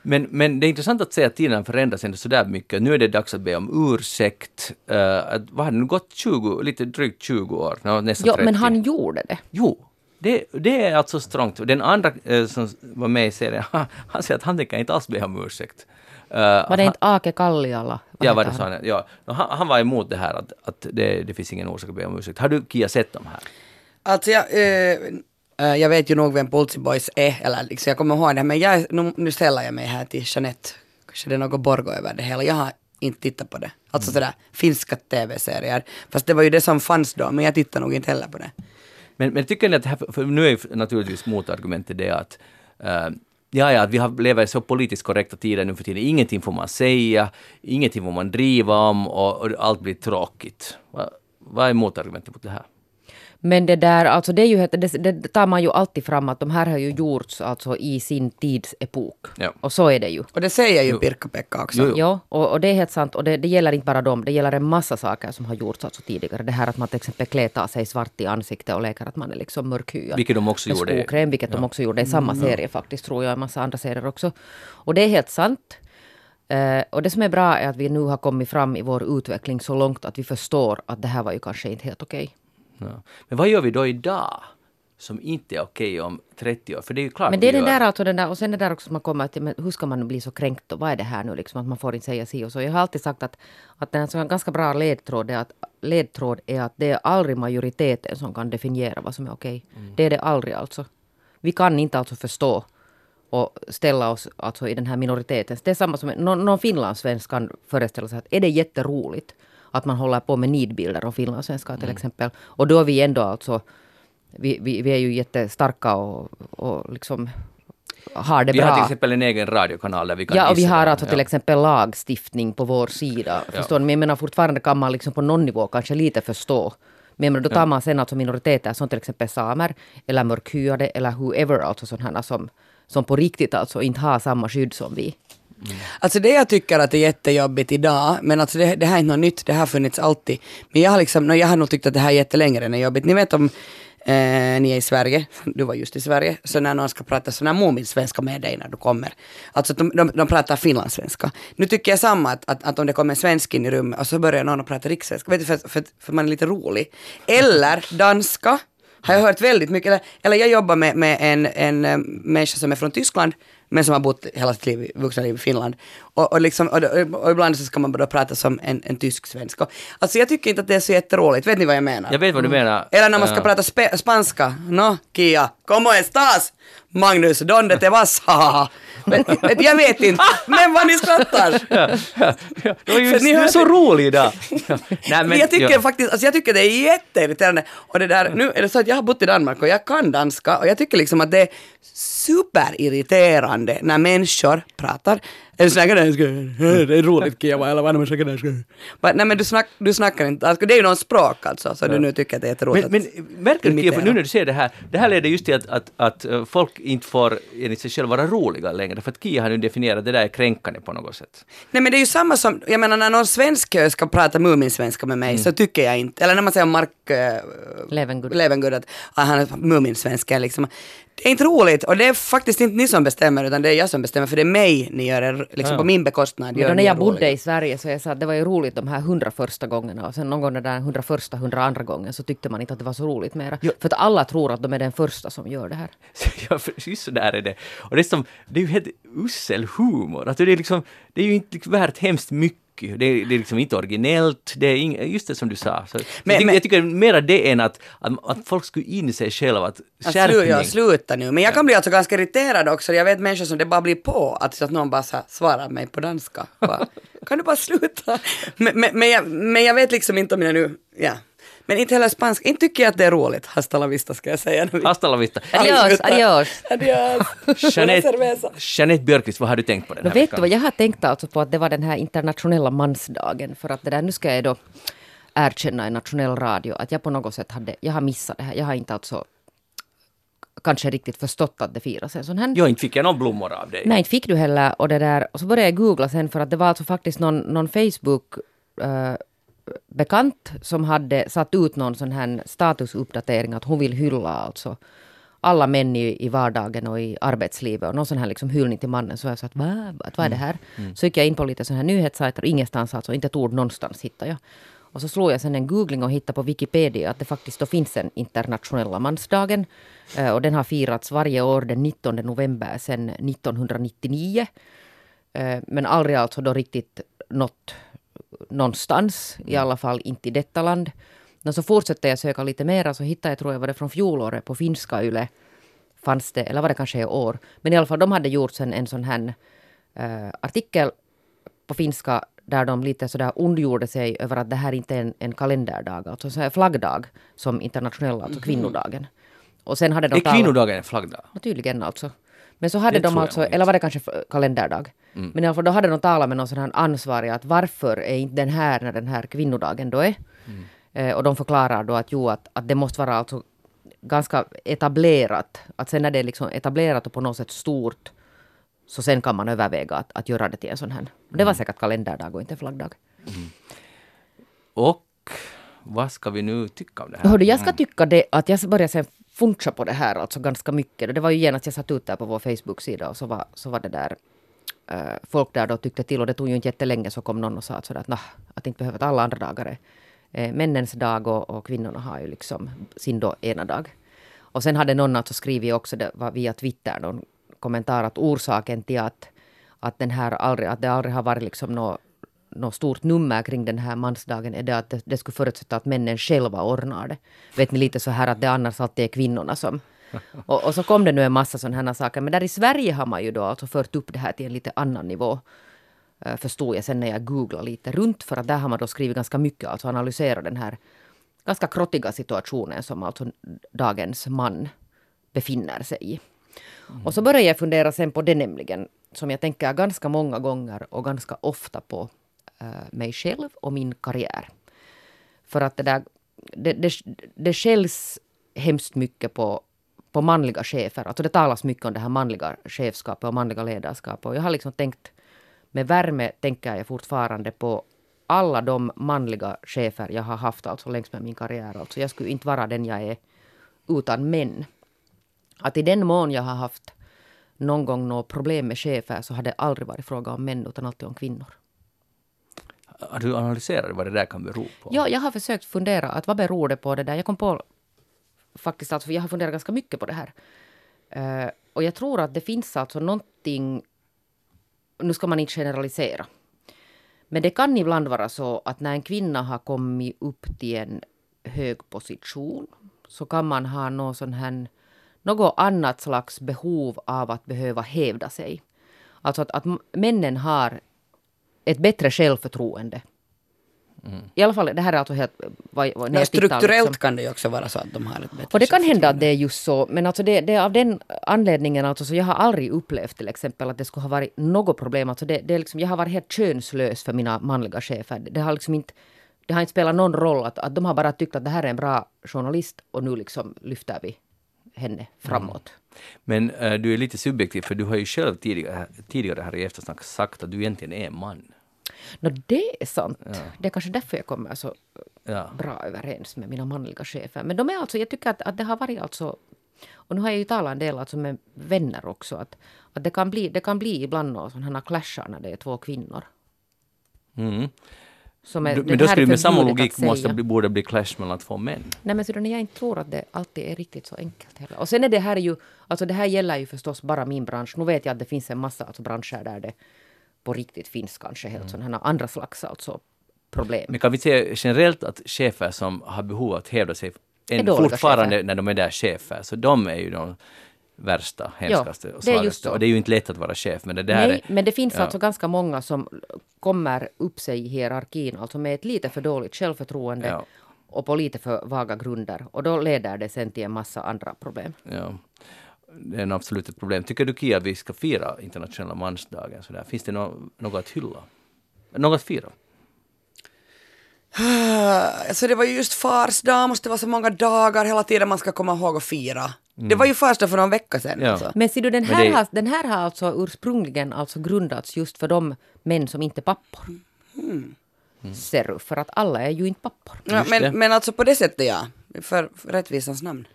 Men, men det är intressant att se att tiden förändras ändå sådär mycket. Nu är det dags att be om ursäkt. Uh, vad har det nu gått 20, lite drygt 20 år? No, nästan ja, 30. men han gjorde det. Jo, det, det är alltså strångt. Den andra eh, som var med i serien, han, han säger att han tänker inte alls be om ursäkt. Uh, var det inte Ake Kalliala? Ja, var det så? Ja. Han, han var emot det här att, att det, det finns ingen orsak att be om ursäkt. Har du, Kia, sett de här? Alltså, jag, eh, jag vet ju nog vem Pultsi Boys är, eller liksom, jag kommer ihåg det, men jag, nu, nu ställer jag mig här till Jeanette. Kanske det är något Borgo över det hela. Jag har inte tittat på det. Alltså mm. sådär finska tv-serier. Fast det var ju det som fanns då, men jag tittar nog inte heller på det. Men, men tycker ni att det här, för nu är naturligtvis motargumentet det att uh, Ja, ja, vi har, lever i så politiskt korrekta tider nu för tiden. Ingenting får man säga, ingenting får man driva om och, och allt blir tråkigt. Va, vad är motargumentet mot det här? Men det där, alltså det, är ju, det, det tar man ju alltid fram att de här har ju gjorts alltså i sin tidsepok. Ja. Och så är det ju. Och det säger ju Pirkka-Pekka också. Jo, jo. Ja, och, och, det är helt sant. Och det, det, gäller inte bara dem, det gäller en massa saker som har gjorts alltså tidigare. Det här att man till exempel klätar sig svart i ansiktet och leker att man är liksom mörkhyad. Vilket de också gjorde. Skokräm, vilket ja. de också gjorde i samma mm, serie faktiskt, tror jag, en massa andra serier också. Och det är helt sant. Uh, och det som är bra är att vi nu har kommit fram i vår utveckling så långt att vi förstår att det här var ju kanske inte helt okej. Okay. Ja. Men vad gör vi då idag? som inte är okej om 30 år. För det är ju klart Men det är den där alltså, den där, och sen det där också som man kommer till, men hur ska man bli så kränkt och vad är det här nu liksom, att man får inte säga si och så. Jag har alltid sagt att, att en sån ganska bra ledtråd är, att, ledtråd är att det är aldrig majoriteten som kan definiera vad som är okej. Mm. Det är det aldrig alltså. Vi kan inte alltså förstå och ställa oss alltså i den här minoriteten. Det är samma som någon, någon finlandssvensk kan föreställa sig att är det jätteroligt att man håller på med nidbilder av finlandssvenskar till mm. exempel. Och då är vi ändå alltså, vi, vi, vi är ju jättestarka och, och liksom har det vi bra. Vi har till exempel en egen radiokanal där vi kan Ja, och vi har alltså ja. till exempel lagstiftning på vår sida. Ja. Förstår ni? Men jag menar fortfarande kan man liksom på någon nivå kanske lite förstå. Men då tar man sen alltså minoriteter som till exempel samer eller mörkhyade eller whoever, alltså sådana som, som på riktigt alltså inte har samma skydd som vi. Mm. Alltså det jag tycker att det är jättejobbigt idag, men alltså det, det här är inte något nytt, det här har funnits alltid. Men jag har, liksom, jag har nog tyckt att det här är jättelängre än jobbigt. Ni vet om eh, ni är i Sverige, du var just i Sverige, så när någon ska prata sån här muminsvenska med dig när du kommer, alltså de, de, de pratar finlandssvenska. Nu tycker jag samma att, att, att om det kommer en svensk in i rummet och så börjar någon att prata rikssvenska, vet du, för, för, för man är lite rolig. Eller danska, har jag hört väldigt mycket. Eller, eller jag jobbar med, med en, en, en människa som är från Tyskland men som har bott hela sitt liv, vuxna liv i Finland. Och, och, liksom, och, och, ibland så ska man bara prata som en, en tysk svenska. Alltså jag tycker inte att det är så jätteroligt, vet ni vad jag menar? Jag vet vad du menar. Eller när man ska uh. prata spe, spanska. No, Kia, como estas? Magnus, donde te vas? Men, jag vet inte, men vad ni skrattar! Ja, ja, ja. Du är så rolig idag! Ja. Nej, men, jag tycker ja. faktiskt, alltså jag tycker det är jätteirriterande. Och det där, nu är det så att jag har bott i Danmark och jag kan danska och jag tycker liksom att det är superirriterande när människor pratar Är du snackar där? Det är roligt Kieva eller vad de snackar där. Men, nej men du, snack, du snackar inte, alltså, det är ju någon språk alltså, så du nu tycker att det är jätteroligt Men, men märker du Kieva, nu när du ser det här, det här leder just till att, att, att uh, folk inte får enligt sig själva vara roliga längre, för att Kia har nu definierat det där är kränkande på något sätt. Nej men det är ju samma som, jag menar när någon svensk eh, ska prata muminsvenska med mig mm. så tycker jag inte, eller när man säger Mark uh, Levengood, Levengood att, att han är muminsvenska liksom. Det är inte roligt och det är faktiskt inte ni som bestämmer utan det är jag som bestämmer för det är mig ni gör det, liksom ja. på min bekostnad. Men då när jag bodde roligt. i Sverige så jag sa att det var ju roligt de här hundra första gångerna och sen någon gång den där hundra första, hundra andra gången så tyckte man inte att det var så roligt mera. Ja. För att alla tror att de är den första som gör det här. ja, precis så där är det. Och det är, som, det är ju helt usel humor. Att det, är liksom, det är ju inte liksom värt hemskt mycket. Det är, det är liksom inte originellt, det är ing, just det som du sa. Så, men, jag, tycker, jag tycker mer det än att, att, att folk skulle inse själva att skärpning... Slu, ja, sluta nu. Men jag kan bli alltså ganska irriterad också. Jag vet människor som det bara blir på att, att någon bara svarar mig på danska. Bara, kan du bara sluta? Men, men, men, jag, men jag vet liksom inte om jag nu... Ja. Men inte heller spanska. Inte tycker jag att det är roligt. Hasta la vista ska jag säga. Hasta la vista. Adios, adios. Adios. Jeanette, Jeanette Björkqvist, vad har du tänkt på den här Vet du vad, jag har tänkt alltså på att det var den här internationella mansdagen. För att det där, nu ska jag då erkänna i nationell radio att jag på något sätt hade, jag har missat det här. Jag har inte alltså kanske riktigt förstått att det firas en sån här. Jo, inte fick jag några blommor av dig. Nej, inte fick du heller. Och, det där, och så började jag googla sen för att det var alltså faktiskt någon, någon Facebook uh, bekant som hade satt ut någon sån här statusuppdatering att hon vill hylla alltså alla män i, i vardagen och i arbetslivet och någon sån här liksom hyllning till mannen. Så jag sa att vad, vad är det här? Mm. Mm. Så gick jag in på lite sån här nyhetssajter och ingenstans alltså, inte ett ord någonstans hittade jag. Och så slog jag sen en googling och hittade på Wikipedia att det faktiskt då finns en internationella mansdagen. Eh, och den har firats varje år den 19 november sedan 1999. Eh, men aldrig alltså då riktigt nått någonstans, i alla fall inte i detta land. Och så fortsätter jag söka lite mera så hittade jag, tror jag var det från fjolåret, på finska YLE fanns det, eller var det kanske i år, men i alla fall de hade gjort sen en sån här äh, artikel på finska där de lite sådär ondgjorde sig över att det här inte är en, en kalenderdag, alltså en flaggdag som internationella, alltså mhm. kvinnodagen. Och sen hade de är kvinnodagen en flaggdag? Tydligen alltså. Men så hade det de alltså, eller var det kanske kalenderdag? Mm. Men i alla fall då hade de talat med någon sån här ansvarig att varför är inte den här när den här kvinnodagen då är? Mm. Eh, och de förklarar då att jo, att, att det måste vara alltså ganska etablerat. Att sen när det är liksom etablerat och på något sätt stort så sen kan man överväga att, att göra det till en sån här. Det var mm. säkert kalenderdag och inte flaggdag. Mm. Och vad ska vi nu tycka om det här? Hördu, jag ska mm. tycka det att jag börjar sen funcha på det här alltså ganska mycket. Det var ju genast jag satt ut där på vår Facebook-sida och så var, så var det där äh, folk där då tyckte till och det tog ju inte jättelänge så kom någon och sa att, sådär, att, nah, att inte behöver alla andra dagar är eh, männens dag och, och, kvinnorna har ju liksom sin då ena dag. Och sen hade någon alltså skrivit också det, var via Twitter någon kommentar att orsaken till att, att, den här aldrig, att det aldrig har varit liksom något något stort nummer kring den här mansdagen är det att det, det skulle förutsätta att männen själva ordnar det. Vet ni lite så här att det annars alltid är kvinnorna som... Och, och så kom det nu en massa sådana här saker. Men där i Sverige har man ju då alltså fört upp det här till en lite annan nivå. Uh, förstod jag sen när jag googlade lite runt. För att där har man då skrivit ganska mycket, alltså analyserat den här ganska krottiga situationen som alltså dagens man befinner sig i. Mm. Och så började jag fundera sen på det nämligen, som jag tänker ganska många gånger och ganska ofta på Eh, mig själv och min karriär. För att det där, det, det, det skälls hemskt mycket på, på manliga chefer. Alltså det talas mycket om det här manliga chefskapet och manliga ledarskapet. Och jag har liksom tänkt, med värme tänker jag fortfarande på alla de manliga chefer jag har haft alltså längs med min karriär. Alltså jag skulle inte vara den jag är utan män. Att i den mån jag har haft någon gång något problem med chefer så har det aldrig varit fråga om män utan alltid om kvinnor. Har du analyserat vad det där kan bero på? Ja, jag har försökt fundera att vad beror det på det där. Jag kom på faktiskt alltså, jag har funderat ganska mycket på det här. Uh, och jag tror att det finns alltså någonting, nu ska man inte generalisera. Men det kan ibland vara så att när en kvinna har kommit upp till en hög position så kan man ha någon sån här, något annat slags behov av att behöva hävda sig. Alltså att, att männen har ett bättre självförtroende I alla fall, det här är alltså helt... Vad, vad, när Ja, strukturellt liksom- kan det ju också vara så att de har ett bättre och det kan hända att det är just så, men alltså det, det är av den anledningen alltså, så jag har aldrig upplevt till exempel att det skulle ha varit något problem. Alltså det, det är liksom, jag har varit helt könslös för mina manliga chefer. Det har liksom inte, det har inte spelat någon roll att, att de har bara tyckt att det här är en bra journalist och nu liksom lyfter vi henne framåt. Men eh, du är lite subjektiv för du har ju själv tidigare, tidigare här i Eftersnack sagt att du egentligen är en man. Nå, det är sant. Det är kanske därför jag kommer så Ja. bra överens med mina manliga chefer. Men de är alltså, jag tycker att, att det har varit alltså och nu har jag ju talat en del alltså med vänner också. Att, att det, kan bli, det kan bli ibland några sådana här clashar när det är två kvinnor. Mm. Som är, Du, men då skulle med samma logik måste bli, borde bli clash mellan två män. Nej men så jag inte tror att det alltid är riktigt så enkelt heller. Och sen är det här ju, alltså det här gäller ju förstås bara min bransch. Nu vet jag att det finns en massa alltså branscher där det på riktigt finns kanske helt sådana här andra slags alltså problem. Men kan vi säga generellt att chefer som har behov av att hävda sig än fortfarande chefer. när de är där chefer, så de är ju de värsta, hemskaste och det är just svagaste. Och det är ju inte lätt att vara chef, men det där Nej, är... men det finns ja. alltså ganska många som kommer upp sig i hierarkin, alltså med ett lite för dåligt självförtroende Ja. och på lite för vaga grunder. Och då leder det sen till en massa andra problem. Ja. Det är en absolut ett problem. Tycker du Kia att vi ska fira internationella mansdagen? Så där? Finns det nå- något att hylla? Något att fira? Alltså det var ju just fars dag, måste vara så många dagar hela tiden man ska komma ihåg att fira. Det var ju fars dag för någon vecka sedan. Ja. Alltså. Men ser du, den här, det- har, den här har alltså ursprungligen alltså grundats just för de män som inte är pappor. Ser du, för att alla är ju inte pappor. Ja, men, men alltså på det sättet ja, för, för rättvisans namn.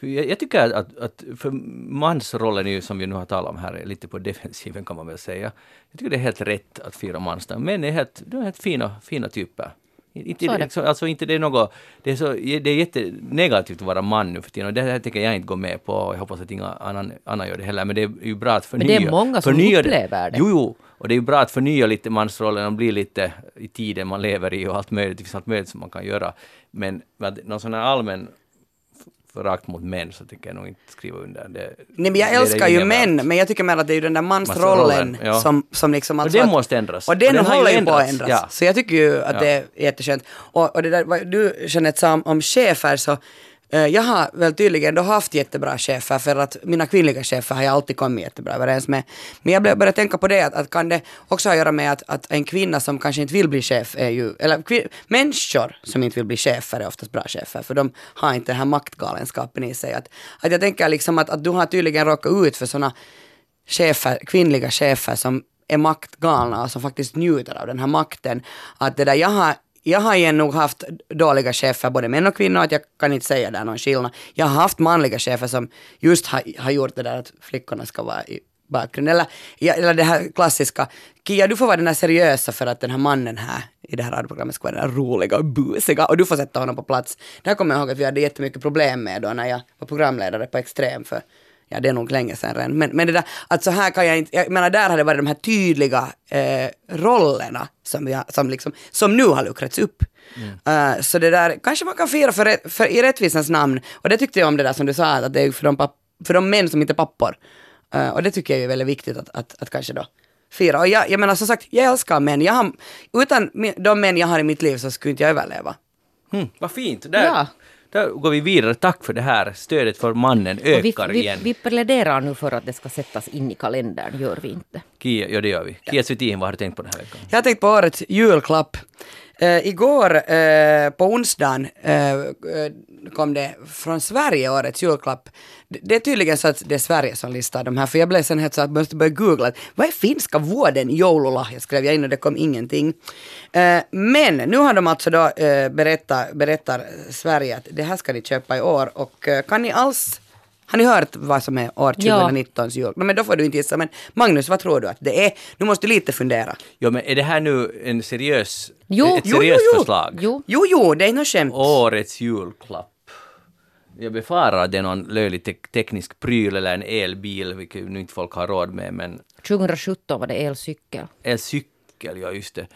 Jag, jag tycker att, att, att för mansrollen är ju som vi nu har talat om här, är lite på defensiven kan man väl säga. Jag tycker det är helt rätt att fira mansdagen. Män är helt, de är helt fina, fina typer. Inte, Så det. så, alltså inte det är något, det är, så, det är jättenegativt att vara man nu för tiden och det här tänker jag inte gå med på och jag hoppas att inga annan, annan gör det heller. Men det är ju bra att Men förnya. det är många som förnya upplever det. Jo, jo. Och det är ju bra att förnya lite mansrollen och bli lite i tiden man lever i och allt möjligt. Det finns allt möjligt som man kan göra. Men någon sån här allmän förakt mot män så tycker jag nog inte skriva under. Det, Nej men jag älskar ju män, men jag tycker mer att det är ju den där mansrollen ja. som, som liksom... Och alltså den att- måste ändras. Och den, Och den håller ju på att ändras. ja. Så jag tycker ju att Ja. det är jätteskönt. Och, och det där vad du Jeanette sa om, om chefer så Eh, jag har väl tydligen då haft jättebra chefer för att mina kvinnliga chefer har jag alltid kommit jättebra överens med. Men jag började tänka på det att, att kan det också ha att göra med att, att en kvinna som kanske inte vill bli chef är ju, eller kvin- människor som inte vill bli chefer är oftast bra chefer för de har inte den här maktgalenskapen i sig. Att, att jag tänker liksom att, att du har tydligen råkat ut för sådana chefer, kvinnliga chefer som är maktgalna och som faktiskt njuter av den här makten. Att det där, jag har jag har igen nog haft dåliga chefer, både män och kvinnor, att jag kan inte säga där någon skillnad. Jag har haft manliga chefer som just har, har gjort det där att flickorna ska vara i bakgrunden. Eller, eller det här klassiska, Kia du får vara den här seriösa för att den här mannen här i det här radioprogrammet ska vara den här roliga och busiga och du får sätta honom på plats. Det här kommer jag ihåg att vi hade jättemycket problem med då när jag var programledare på Extrem för Ja, det är nog länge sedan redan. Men, men det där, att så här kan jag inte, jag menar där har det varit de här tydliga eh, rollerna som, vi har, som, liksom, som nu har luckrats upp. Eh, så det där, kanske man kan fira för, rätt- för, i rättvisans namn. Och det tyckte jag om det där som du sa, att det är för de, papp, för de män som inte är pappor. Eh, och det tycker jag är väldigt viktigt att, att, att kanske då fira. Och jag, jag menar som sagt, jag älskar män. Jag har, utan de män jag har i mitt liv så skulle inte jag överleva. Hmm, vad fint! Där, Ja. Där går vi vidare. Tack för det här. Stödet för mannen Och vi, ökar vi, igen. vi pläderar nu för att det ska sättas in i kalendern, gör vi inte. Kia, ja det gör vi. Kia Svetin, vad har du tänkt på den här veckan? Jag har tänkt på årets julklapp. Eh, igår eh, på onsdagen eh, eh, kom det från Sverige årets julklapp. Det, det är tydligen så att det är Sverige som listar de här, för jag blev sen helt så att jag måste börja googla. Vad är finska vården joululahja? skrev jag in och det kom ingenting. Eh, men nu har de alltså då eh, berättat, berättar Sverige att det här ska ni köpa i år och eh, kan ni alls har ni hört vad som är år Ja. 2019s jul? No, men då får du inte gissa. Men Magnus, vad tror du att det är? Nu måste du lite fundera. Jo, men är det här nu en seriös, Jo. ett Jo, seriöst jo, jo. förslag? Jo, Jo, jo, det är något skämt. Årets julklapp. Jag befarar att det är någon löjlig te- teknisk pryl eller en elbil, vilket nu inte folk har råd med, men 2017 var det elcykel. elcykel, ja just det.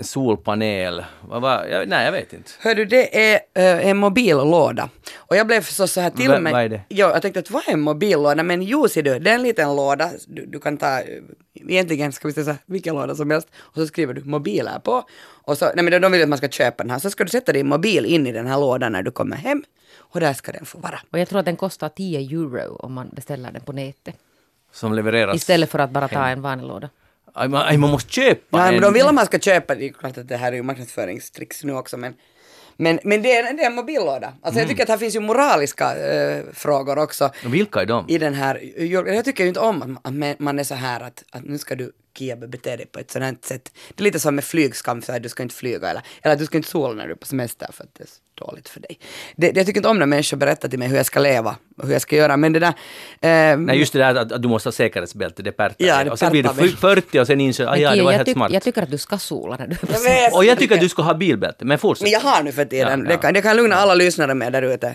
Solpanel. Vad var, jag, nej, jag vet inte. Hör du, det är eh, en mobillåda. Och jag blev förstås så här till mig. vad är det? Ja, jag tänkte att vad är en mobillåda? Men jo, ser du, det är en liten låda. Du, du kan ta, eh, egentligen ska vi säga så här, vilken låda som helst. Och så skriver du mobiler på. Och så, nej men de- de vill att man ska köpa den här. Så ska du sätta din mobil in i den här lådan när du kommer hem. Och där ska den få vara. Och jag tror att den kostar 10 euro om man beställer den på nätet. Som levereras. Istället för att bara ta en vanlig låda. Aj, man, aj, man måste köpa Ja, en. men de vill att man ska köpa, det är klart att det här är ju marknadsföringstricks nu också men men, men det, är, det är en mobillåda. Alltså jag tycker att här finns ju moraliska eh, frågor också. Vilka är de? i den här, jag tycker ju inte om att man- är så här att, att nu ska du Kiebe bete dig på ett sådant sätt. Det är lite som med flygskam, så här, du ska inte flyga eller, eller du ska inte sola när du är på semester för att det dåligt för dig. Det, jag tycker inte om när människor berättar till mig hur jag ska leva och hur jag ska göra, men det där... Eh, Nej, just det där att, att du måste ha säkerhetsbälte, det pärtar Ja, det Och sen blir du pärtar mig. 40 och sen inser du att ah, ja, det var jag, helt tyck- smart. jag tycker att du ska sola när du är jag vet, Och jag tycker att du ska ha bilbälte, men fortsätt. Men jag har nu för tiden. Ja, Det, ja. kan, det kan lugna alla lyssnare med där ute.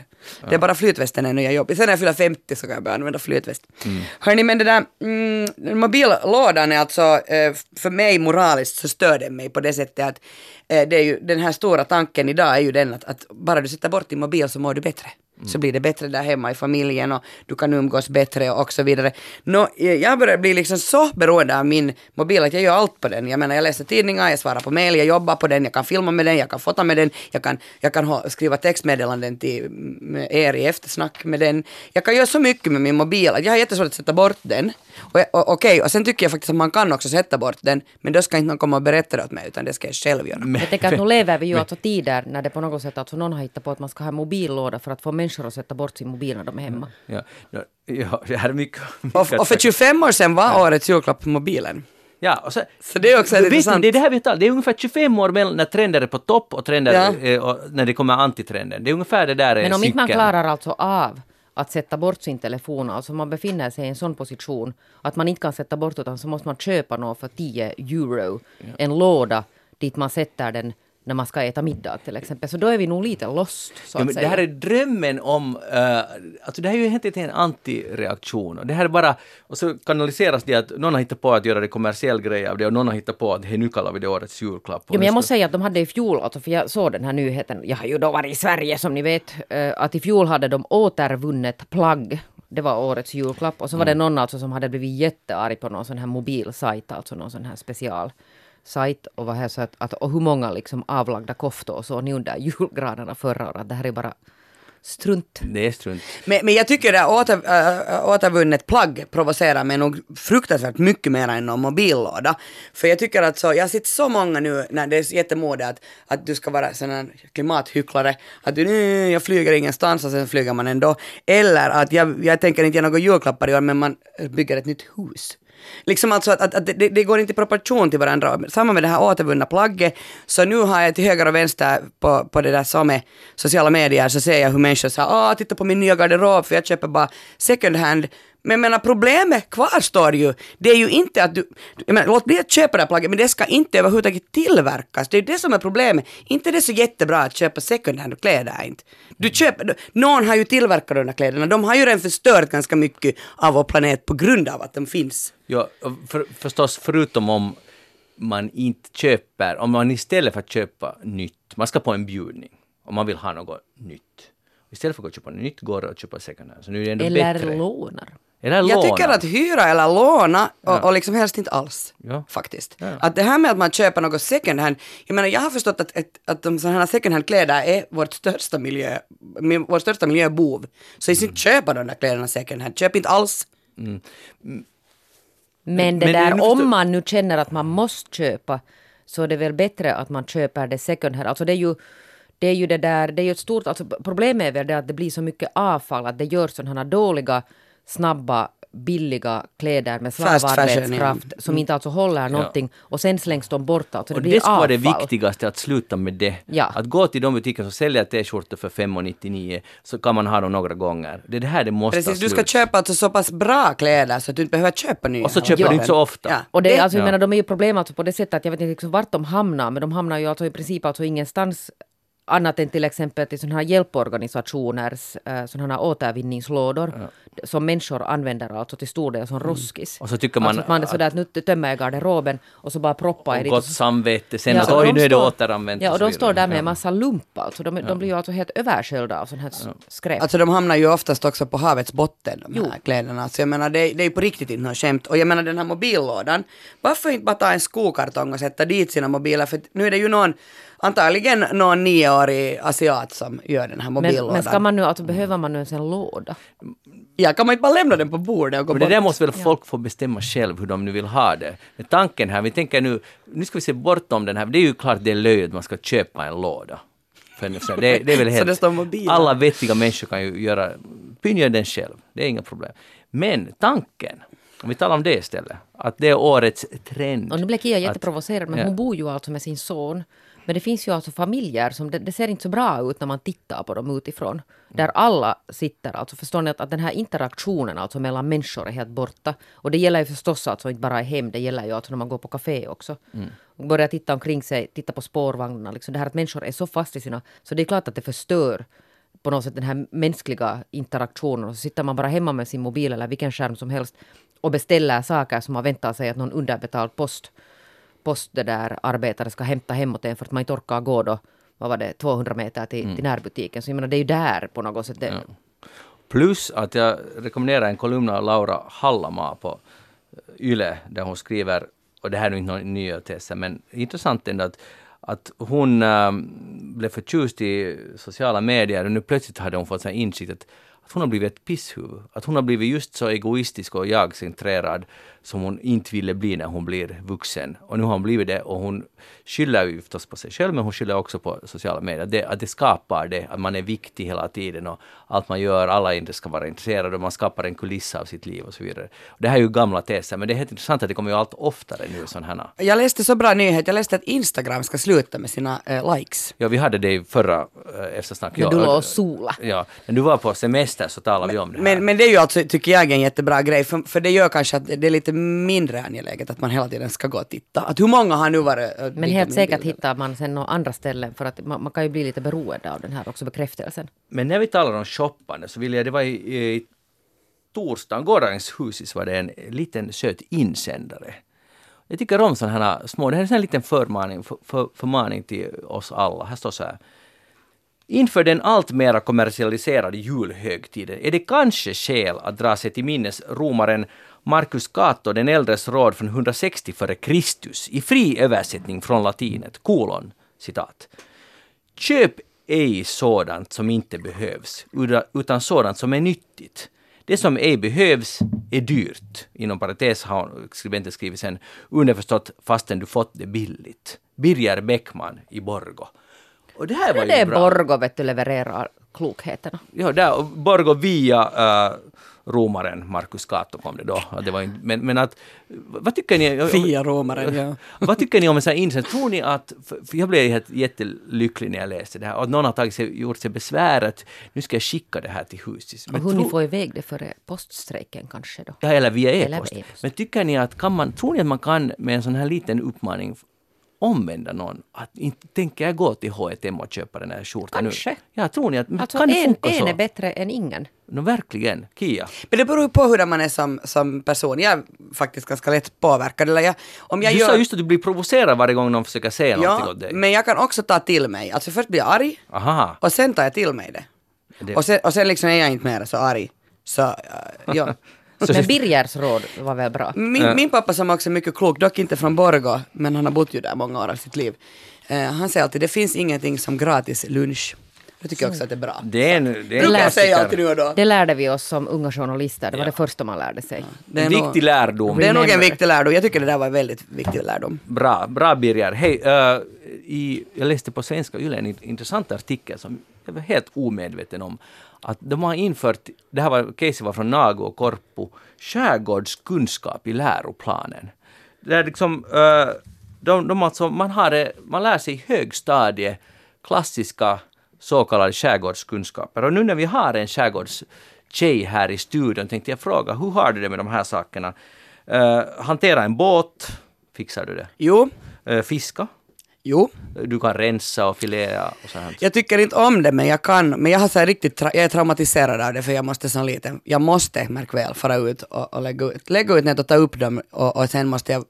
Det är bara flytvästen är nya jobbigt. Sen när jag fyller 50 så kan jag börja använda flytväst. Mm. Hörni, men det där mm, mobillådan är alltså eh, för mig moraliskt så stör den mig på det sättet att Eh, det är ju, den här stora tanken idag är ju den att, att bara du sätter bort din mobil så mår du bättre. Mm. Så blir det bättre där hemma i familjen och du kan umgås bättre och så vidare. Nå, eh, jag börjar bli liksom så beroende av min mobil att jag gör allt på den. Jag menar jag läser tidningar, jag svarar på mail, jag jobbar på den, jag kan filma med den, jag kan fota med den, jag kan, jag kan skriva textmeddelanden till er i eftersnack med den. Jag kan göra så mycket med min mobil att jag har jättesvårt att sätta bort den. Och, jag- och, okej, och sen tycker jag faktiskt att man kan också sätta bort den, men då ska inte någon komma och berätta det åt mig, utan det ska jag själv göra. Jag tänker att nu lever vi ju alltså tider när det på något sätt, alltså någon har hittat på att man ska ha en mobillåda för att få människor att sätta bort sin mobil när de är hemma. Ja, ja, ja, det här är mycket... mycket Och, och för 25 år sedan var årets julklapp mobilen. Ja, och så, Så det är också intressant. Det är det här vi talar Det är ungefär 25 år mellan när trender är på topp och trender Ja. eh, och när det kommer antitrender. Det är ungefär det där Men om inte man klarar alltså av att sätta bort sin telefon, alltså man befinner sig i en sån position att man inte kan sätta bort utan så måste man köpa något för 10 euro, en låda dit man sätter den när man ska äta middag till exempel. Så då är vi nog lite lost, så Ja, att men säga. det här är drömmen om... Uh, alltså det här är ju enkelt en antireaktion. Och det här är bara... Och så kanaliseras det att någon har hittat på att göra det kommersiell grej av det och någon har hittat på att hej, nu kallar vi det årets julklapp. Jo, men jag måste säga att de hade i fjol, alltså, för jag såg den här nyheten, jag har ju då varit i Sverige som ni vet, eh, att i fjol hade de återvunnet plagg. Det var årets julklapp. Och så var det någon alltså som hade blivit jättearg på någon sån här mobilsajt, alltså någon sån här specialsajt. Och, var här så att, att, och hur många liksom avlagda koftor såg ni under julgranarna förra året. Det här är bara strunt. Det är strunt. Men, men jag tycker det åter, äh, återvunnet plagg provocerar mig nog fruktansvärt mycket mer än någon mobillåda. För jag tycker att så, jag har sett så många nu när det är jättemode att, att du ska vara sån här klimathycklare, att du nej, jag flyger ingenstans och sen flyger man ändå. Eller att jag, jag tänker inte ge några julklappar i år men man bygger ett nytt hus. Liksom alltså att, att, att det, det går inte i proportion till varandra. Samma med det här återvunna plagget. Så nu har jag till höger och vänster på, på det där som är sociala medier så ser jag hur människor säger ah titta på min nya garderob för jag köper bara second hand. Men jag menar problemet kvarstår ju. Det är ju inte att du, jag menar, låt bli att köpa det här plagget men det ska inte överhuvudtaget tillverkas. Det är ju det som är problemet. Inte det är så jättebra att köpa second hand kläder inte. Du köper, någon har ju tillverkat de här kläderna. De har ju redan förstört ganska mycket av vår planet på grund av att de finns. Ja, för, förstås förutom om man inte köper, om man istället för att köpa nytt, man ska på en bjudning och man vill ha något nytt. Istället för att gå köpa nytt går det att köpa second hand. Så nu är det ändå Eller bättre. lånar. Eller Jag låna. tycker att hyra eller låna och, och liksom helst inte alls. Ja. Faktiskt. Ja. Att det här med att man köper något second hand, jag menar jag har förstått att, att, att de sådana här second hand kläder är vårt största miljö, mi- vår största miljöbov. Så Mm. inte köpa de där kläderna second hand, köp inte alls. Men det Men där, förstår- om man nu känner att man måste köpa, så är det väl bättre att man köper det second hand. Alltså det är ju det är ju det där, det är ju ett stort, alltså problemet är väl det att det blir så mycket avfall, att det görs sådana dåliga, snabba, billiga kläder med slavarbetskraft ja. som inte alltså håller någonting och sen slängs de bort. Alltså det Och blir det ska vara det viktigaste, att sluta med det. Ja. Att gå till de butiker som säljer t-skjortor för 5,99 så kan man ha dem några gånger. Det är det här det måste Precis, du ska köpa alltså så pass bra kläder så att du inte behöver köpa nya. Och så köper du tiden. inte så ofta. Ja. Och det, Det- alltså, jag Ja. menar, de är ju problem alltså på det sättet att jag vet inte liksom vart de hamnar, men de hamnar ju alltså i princip alltså ingenstans annat än till exempel till sådana här hjälporganisationers äh, sådana här återvinningslådor ja. som människor använder alltså till stor del som mm. roskis. Och så tycker man, alltså att man är sådär att nu tömmer jag garderoben och så bara proppar jag dit. Och gott samvete sen ja, att oj nu är det återanvänt. Ja och, de står där med en massa lump alltså. De, ja. de blir ju alltså helt översköljda av sånt här ja. skräp. Alltså de hamnar ju oftast också på havets botten de här jo. kläderna. Alltså jag menar det, det är ju på riktigt inte något skämt. Och jag menar den här mobillådan. Varför inte bara ta en skokartong och sätta dit sina mobiler? För nu är det ju någon antagligen någon nioårig asiat som gör den här mobillådan. Men, men ska man nu, alltså behöver man nu ens en låda? Ja, kan man inte bara lämna den på bordet och gå Men det där måste väl folk ja. få bestämma själv hur de nu vill ha det. Men tanken här, vi tänker nu, nu ska vi se bortom den här, det är ju klart det är löjligt att man ska köpa en låda. För det, det är väl helt, alla vettiga människor kan ju göra, pynja den själv, det är inga problem. Men tanken, om vi talar om det istället, att det är årets trend. Och nu blev Kia jätteprovocerad, men ja. hon bor ju alltså med sin son men det finns ju alltså familjer som det, det, ser inte så bra ut när man tittar på dem utifrån. Där alla sitter, alltså förstår ni att, att den här interaktionen alltså mellan människor är helt borta. Och det gäller ju förstås alltså inte bara i hem, det gäller ju alltså när man går på café också. Mm. Börjar titta omkring sig, titta på spårvagnarna, liksom det här att människor är så fast i sina... Så det är klart att det förstör på något sätt den här mänskliga interaktionen. Och så sitter man bara hemma med sin mobil eller vilken skärm som helst och beställer saker som man väntar sig att någon underbetald post post det där arbetare ska hämta hemåt en för att man inte orkar gå då, vad var det, 200 meter till, mm. till närbutiken. Så jag menar, det är ju där på något sätt. Det... Ja. Plus att jag rekommenderar en kolumn av Laura Hallamaa på Yle där hon skriver, och det här är nu inte någon nyhet men intressant ändå att att hon äh, blev förtjust i sociala medier och nu plötsligt hade hon fått en insikt att, att hon har blivit ett pisshuvud. Att hon har blivit just så egoistisk och jagcentrerad som hon inte ville bli när hon blir vuxen. Och nu har hon blivit det och hon skyller ju förstås på sig själv men hon skyller också på sociala medier. Det, att det skapar det, att man är viktig hela tiden och allt man gör, alla inte ska vara intresserade och man skapar en kuliss av sitt liv och så vidare. Och det här är ju gamla teser men det är helt intressant att det kommer ju allt oftare nu sådana här. Jag läste så bra nyhet, jag läste att Instagram ska sluta med sina äh, likes. Ja, vi hade det i förra äh, eftersnack. Men du låg och sola. Ja, när du var på semester så talade vi om det här. Men, men det är ju alltså, tycker jag, en jättebra grej för, för det gör kanske att det är lite mindre angeläget att man hela tiden ska gå och titta. Att hur många har nu varit... Äh, Men helt säkert bilder. hittar man sen några andra ställen för att man, man, kan ju bli lite beroende av den här också bekräftelsen. Men när vi talar om shoppande så vill jag, det var i, i torsdagen, gårdagens husis var det en liten söt insändare. Jag tycker om sådana här små, det här är en liten förmaning, för, för, förmaning till oss alla. Här står så här. Inför den allt mera kommersialiserade julhögtiden är det kanske skäl att dra sig till minnes romaren Marcus Cato den äldres råd från 160 f.Kr. i fri översättning från latinet, kolon, citat. Köp ej sådant som inte behövs, utan sådant som är nyttigt. Det som ej behövs är dyrt. Inom parentes har skribenten skrivit sen underförstått fastän du fått det billigt. Birger Bäckman i Borgo. Och det här var ju det är bra. Borgo vet du levererar klokheterna. Ja, där, Borgo via uh, romaren Marcus Cato kom det då. Det var inte, men, men att, vad tycker ni? Fia romaren, ja. vad tycker ni om en sån här insats? Tror ni att, för jag blev helt jättelycklig när jag läste det här, och att någon har tagit sig, gjort sig besväret, nu ska jag skicka det här till huset. Men och hur tro, ni får iväg det före poststrejken kanske då? Ja, eller via e-post. E men tycker ni att kan man, tror ni att man kan med en sån här liten uppmaning omvända någon att inte tänker jag gå till H&M och köpa den här skjortan Kanske. nu. Ja, tror ni att alltså kan det funka en så? är bättre än ingen. No, verkligen. Kia? Men det beror på hur man är som, som person. Jag är faktiskt ganska lätt påverkad. Eller jag, om jag du gör... sa just att du blir provocerad varje gång någon försöker säga ja, någonting åt dig. men jag kan också ta till mig. Alltså först blir jag arg Aha. och sen tar jag till mig det. det... Och, sen, och sen liksom är jag inte mer så arg. Så, uh, ja. men Birgers råd var väl bra? Min, min pappa som också är mycket klok, dock inte från Borgå, men han har bott ju där många år av sitt liv. Uh, han säger alltid, det finns ingenting som gratis lunch. Jag tycker också att det är bra. Det är en, det är en jag säga alltid nu och då. Det lärde vi oss som unga journalister, det var ja. det första man lärde sig. Ja. Det är en viktig lärdom. Det är nog en viktig lärdom, jag tycker det där var en väldigt viktig lärdom. Bra, bra Birger. Hej, uh, i, jag läste på Svenska Yle en intressant artikel som jag var helt omedveten om att de har infört, det här var, case var från Nago och Korpo, skärgårdskunskap i läroplanen. Det är liksom, uh, de, de alltså, man, har man lär sig i högstadie klassiska så kallade skärgårdskunskaper. Och nu när vi har en skärgårdstjej här i studion tänkte jag fråga, hur har du det med de här sakerna? Uh, hantera en båt, fixar du det? Jo. Uh, fiska? Jo. Du kan rensa och filea och så här. Jag tycker inte om det, men jag kan. Men jag, har så här riktigt tra- jag är traumatiserad av det, för jag måste som liten, jag måste, märk väl, fara ut och, och lägga, ut, lägga ut nät och ta upp dem. Och, och sen måste jag,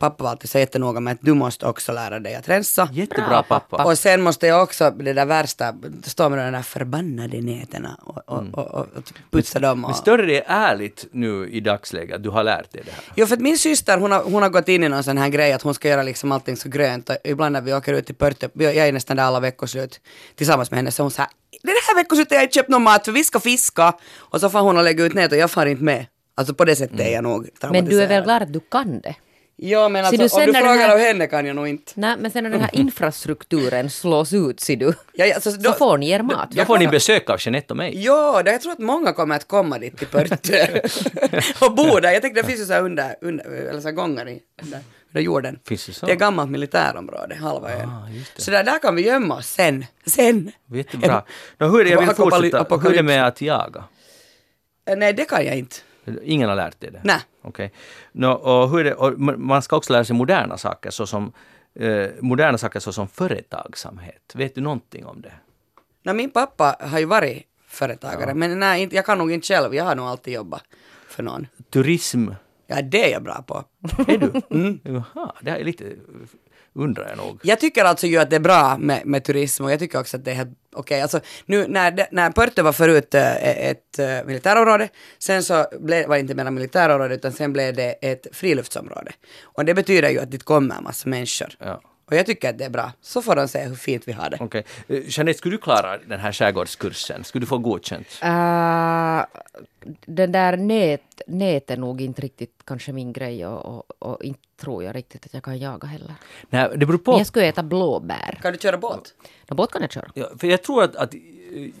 pappa var alltid så jättenoga med att du måste också lära dig att rensa. Jättebra Bra, pappa. Och sen måste jag också, det där värsta, stå med de där förbannade nätena och, och, och, och, och putsa dem. Men Och, större det är ärligt nu i dagsläget att du har lärt dig det här. Jo, för att min syster hon har, hon har gått in i någon sån här grej att hon ska göra liksom allting så grönt. Och ibland när vi åker ut i Pörte, jag är nästan där alla veckoslut tillsammans med henne, så hon säger det här veckoslutet har jag inte köpt någon mat för vi ska fiska. Och så får hon och lägga ut nät och jag far inte med. Alltså på det sättet är jag nog Men du är väl glad att du kan det? Ja, men Så alltså du om du den frågar här- av henne kan jag nog inte. Nej, men sen när den här infrastrukturen slås ut, ser du, Ja, ja, så, så får ni er mat. Då får ni besök av Jeanette och mig. Ja, det, jag tror att många kommer att komma dit till Pörte och bo där. Jag tänkte det finns ju så här under, under eller så här gångar i, under, under jorden. Finns det så? Det är gammalt militärområde, halva ön. Ah, så där, där kan vi gömma oss sen. Sen. Jättebra. Nå, hur är det, jag vill fortsätta. Hur är det med att jaga? Eh, Nej, det kan jag inte. Ingen har lärt dig det? Nej. Okej. Nå, och hur är det, och man ska också lära sig moderna saker såsom eh, moderna saker såsom företagsamhet. Vet du någonting om det? Nej, min pappa har ju varit företagare, men nej, jag kan nog inte själv. Jag har nog alltid jobbat för någon. Turism? Ja, det är jag bra på. Är du? Jaha, det här är lite, undrar jag nog. Jag tycker alltså ju att det är bra med, med turism och jag tycker också att det är helt okej. Alltså nu när, det, när Pörte var förut eh, ett eh, militärområde, sen så blev, var det inte mer militärområde utan sen blev det ett friluftsområde. Och det betyder ju att dit kommer en massa människor. Ja. Och jag tycker att det är bra. Så får de se hur fint vi har det. Okej. Eh, Jeanette, skulle du klara den här skärgårdskursen? Skulle du få godkänt? Uh, den där nät, nät är nog inte riktigt kanske min grej och, och, och inte tror jag riktigt att jag kan jaga heller. Nej, det beror Men på. jag skulle äta blåbär. Kan du köra båt? Nå, båt kan jag köra. Ja, för jag tror att, att eh,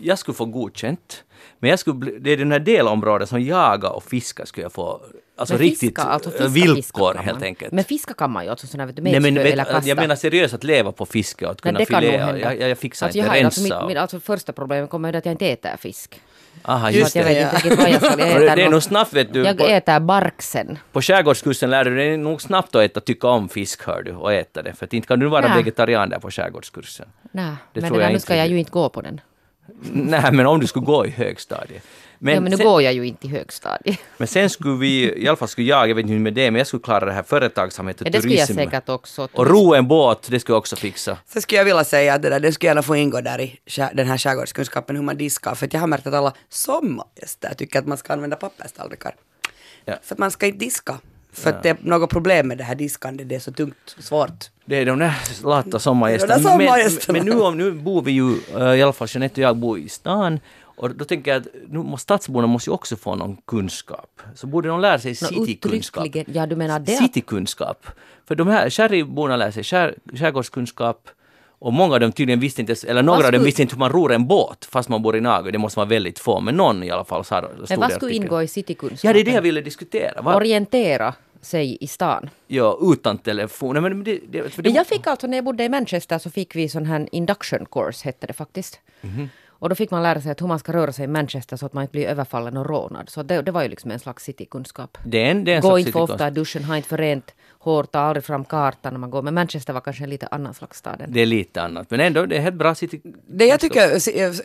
jag skulle få godkänt. Men jag skulle det är den här delområdet som jaga och fiska skulle jag få. Alltså Men riktigt fiska, alltså eh, fiska, villkor kan man. helt enkelt. Men fiska kan man ju, alltså sådana vet du, Nej, men, vet, eller kasta. jag menar seriöst att leva på fiske och att kunna filea. Jag, jag, jag fixar alltså, inte jag har, alltså, rensa. mitt, mitt, alltså, första problemet kommer ju att jag inte äter fisk. aha, Just att det. jag vet inte riktigt vad jag ska jag Och det, är nog- snabbt vet du. jag på, äter barksen. på skärgårdskursen lär du dig nog snabbt att äta, tycka om fisk hör du och äta det. För att inte kan du vara Nej. vegetarian där på skärgårdskursen. Nej, men tror jag nu ska jag ju inte gå på den. Nej, men om du skulle gå i högstadiet. Men, ja, men nu sen, går jag ju inte i högstadiet. men sen skulle vi, i alla fall skulle jag, jag vet inte hur med det, men jag skulle klara det här företagsamhet och Ja, det skulle jag turism. säkert också. Och ro en båt, det skulle jag också fixa. Så skulle jag vilja säga att det, där, det skulle gärna få ingå där i den här skärgårdskunskapen hur man diskar. För att jag har märkt att alla sommargäster tycker att man ska använda papperstallrikar. Ja. För att man ska inte diska. För att det är något problem med det här diskandet, det är så tungt och svårt. Det är de där lata sommargästerna. De där Men, sommargästerna. men nu, om- nu bor vi ju, eh, i alla fall Jeanette och jag bor i stan. Och då tänker jag att nu måste stadsborna måste ju också få någon kunskap. Så borde de lära sig citykunskap. Ja, du menar det? Citykunskap. För de här skärgårdsborna lär sig skär, skärgårdskunskap. Och många av dem tydligen visste inte, eller några av dem visste inte hur man ror en båt fast man bor i Nagö. Det måste vara väldigt få, men någon i alla fall sa stod Men vad skulle ingå i citykunskapen? Ja, det är det jag ville diskutera. Va? Orientera sig i stan. Ja, utan telefon. Nej, Men det, det, det, jag fick alltså, när jag bodde i Manchester så fick vi sån här induction course, hette det faktiskt. Mhm. Och då fick man lära sig att hur man ska röra sig i Manchester så att man inte blir överfallen och rånad. Så det, det var ju liksom en slags citykunskap. det är en, det är en Gå slags inte för ofta i duschen, ha inte för rent hår, ta aldrig fram kartan när man går. Men Manchester var kanske en lite annan slags stad. än- Det är lite annat. Men ändå, det är helt bra city... Det jag tycker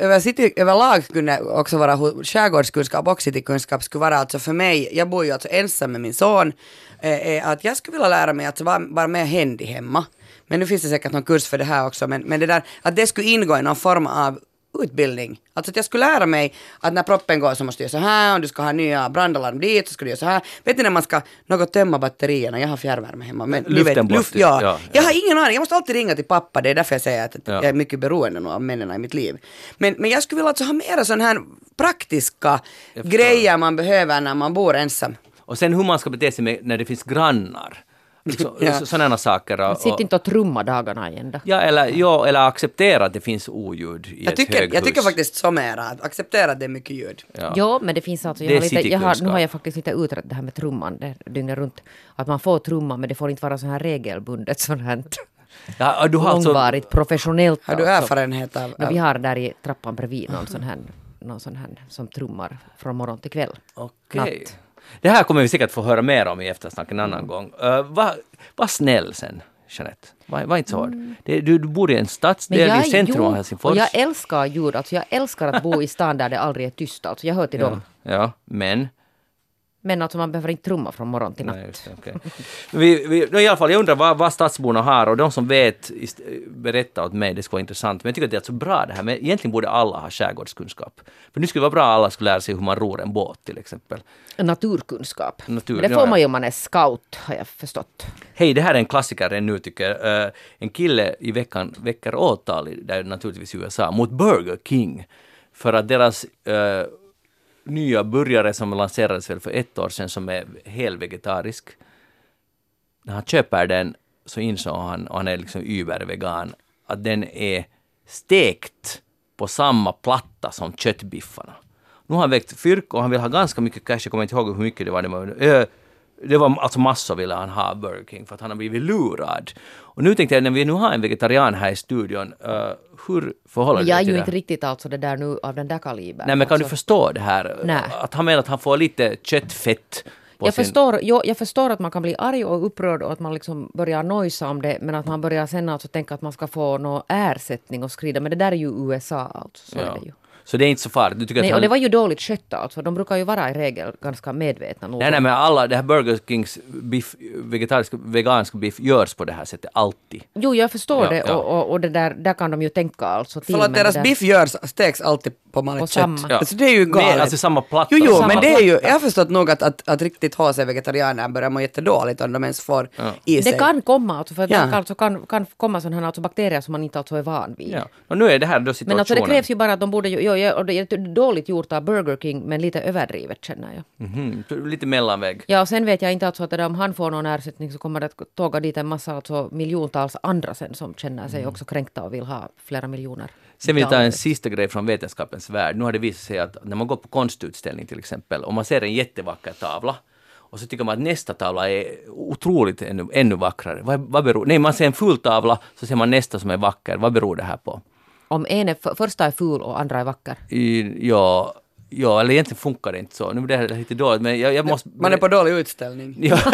över city, överlag kunde också vara skärgårdskunskap och citykunskap skulle vara alltså för mig, jag bor ju alltså ensam med min son, eh, är att jag skulle vilja lära mig att vara, vara mer händig hemma. Men nu finns det säkert någon kurs för det här också, men, men det där att det skulle ingå i någon form av utbildning. Alltså att jag skulle lära mig att när proppen går så måste du göra så här, och du ska ha nya brandalarm dit så ska du göra så här. Vet ni när man ska något tömma batterierna, jag har fjärrvärme hemma. Men vet, luft, bort, ja. ja, Jag ja. har ingen aning, jag måste alltid ringa till pappa, det är därför jag säger att, Ja. jag är mycket beroende av männen i mitt liv. Men, men jag skulle vilja alltså ha mera sån här praktiska grejer man behöver när man bor ensam. Och sen hur man ska bete sig med, när det finns grannar. Så, Ja. så, sådana saker. Och, Sitt inte och trumma dagarna i ända. ja, eller, ja, eller acceptera att det finns oljud i Jag ett tycker, höghus. jag tycker faktiskt så mera, att acceptera att det är mycket ljud. Ja. Jo, men det finns alltså, Det jag är har lite, jag har, nu har jag faktiskt inte utrett det här med trumman det, dygnet runt. Att man får trumma, men det får inte vara så här regelbundet sånt här Ja, du har alltså, långvarigt, professionellt. Har du alltså. erfarenhet av... No, av vi har där i trappan bredvid någon sån här, någon sån här som trummar från morgon till kväll. Okej. Natt. Det här kommer vi säkert få höra mer om i eftersnack en annan gång. Uh, Var var snäll sen, Jeanette. Var, var inte så hård. Det, du, du bor i en stadsdel i centrum av Helsingfors. och jag älskar ljud. Alltså jag älskar att bo i stan där det aldrig är tyst. Alltså jag hör till ja, dem. ja, men Men alltså man behöver inte trumma från morgon till natt. Nej, det, okay. vi, vi, I alla fall, jag undrar vad, vad stadsborna har och de som vet berätta åt mig, det skulle vara intressant. Men jag tycker att det är så bra det här, men egentligen borde alla ha skärgårdskunskap. För nu skulle det vara bra att alla skulle lära sig hur man ror en båt till exempel. Naturkunskap. Natur, det får ja, man ju om man är scout, har jag förstått. Hej, det här är en klassiker ännu tycker jag. Uh, en kille i veckan väcker åtal, där naturligtvis i USA, mot Burger King. För att deras uh, nya burgare som lanserades väl för ett år sedan som är helvegetarisk. När han köper den så insåg han, och han är liksom übervegan, att den är stekt på samma platta som köttbiffarna. Nu har han väckt fyrk och han vill ha ganska mycket cash, jag kommer inte ihåg hur mycket det var. Det var, det var alltså massor ville han ha Burger King för att han har blivit lurad. Och nu tänkte jag när vi nu har en vegetarian här i studion, uh, hur förhåller du dig Jag är till ju det? inte riktigt alltså det där nu av den där kalibern. Nej men kan alltså. du förstå det här? Nej. Att han menar att han får lite köttfett Jag sin... förstår, jo, jag förstår att man kan bli arg och upprörd och att man liksom börjar nojsa om det men att man börjar sen alltså tänka att man ska få någon ersättning och skrida. Men det där är ju USA alltså. Så Ja. är det ju. Så det är inte så farligt? Du tycker Nej, att och han... det var ju dåligt skött alltså. De brukar ju vara i regel ganska medvetna nog. Nej, nej, men alla, det här Burger Kings biff, vegetarisk, vegansk biff görs på det här sättet alltid. Jo, jag förstår Ja, det ja. och, och, och det där, där kan de ju tänka alltså till. För att deras det där- biff görs, steks alltid på vanligt kött. samma. Ja. Alltså det är ju galet. Med, alltså samma platta. Jo, jo, Samma men det är ju, jag har förstått nog att, att, att riktigt HC-vegetarianer börjar må jättedåligt om de ens får Ja. i sig. Det kan komma alltså, för att Ja. det alltså kan, kan komma sådana här alltså bakterier som man inte alltså är van vid. Ja. Och nu är det här då situationen. Men alltså det krävs ju bara att de borde ju, och det är dåligt gjort av Burger King men lite överdrivet känner jag. Mhm, Lite mellanväg. Ja och sen vet jag inte alltså att det där, om han får någon ersättning så kommer det att tåga dit en massa alltså miljontals andra sen som känner sig också kränkta och vill ha flera miljoner. Sen vill jag ta en sista grej från vetenskapens värld. Nu har det visat sig att när man går på konstutställning till exempel och man ser en jättevacker tavla och så tycker man att nästa tavla är otroligt ännu, ännu vackrare. Vad, vad beror, nej, man ser en full tavla så ser man nästa som är vacker. Vad beror det här på? Om en är, för, första är ful och andra är vacker. I, ja, ja, eller egentligen funkar det inte så. Nu blir det lite dåligt, men jag, jag måste... Man är på dålig utställning. Ja.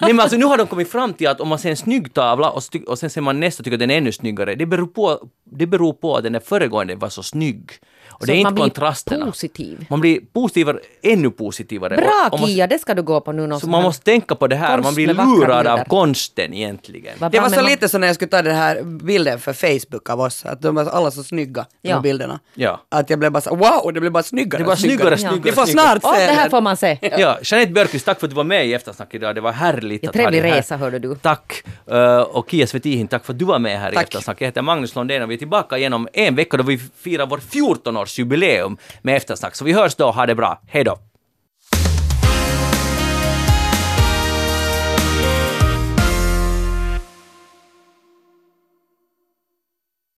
Nej men alltså nu har de kommit fram till att om man ser en snygg tavla och, och sen ser man nästa och tycker att den är ännu snyggare, det beror på, det beror på att den där föregående var så snygg. Och det Så är man inte blir kontrasterna. positiv. Man blir positivare, ännu positivare. Bra Och- och man, Kia, det ska du gå på nu. någon Så man måste tänka på det här, man blir lurad av konsten egentligen. Vad Det var så man- lite som när jag skulle ta den här bilden för Facebook av oss, att de var alla så snygga, de Ja. här bilderna. Ja. Att jag blev bara så wow, det blev bara snyggare Det var snyggare. snyggare, snyggare, Vi får snart Åh, se det här får man se. Ja, Jeanette Björkqvist, tack för att du var med i Eftersnack idag. Det var härligt Ja, att ha trevlig dig här. resa, hörde du. Tack. Uh, och Kia Svetihin, tack för att du var med här i Tack. Eftersnack. Jag heter Magnus Lundén och vi är tillbaka igen om en vecka då vi firar vår 14-årsjubileum med Eftersnack. Så vi hörs då, ha det bra. Hej då!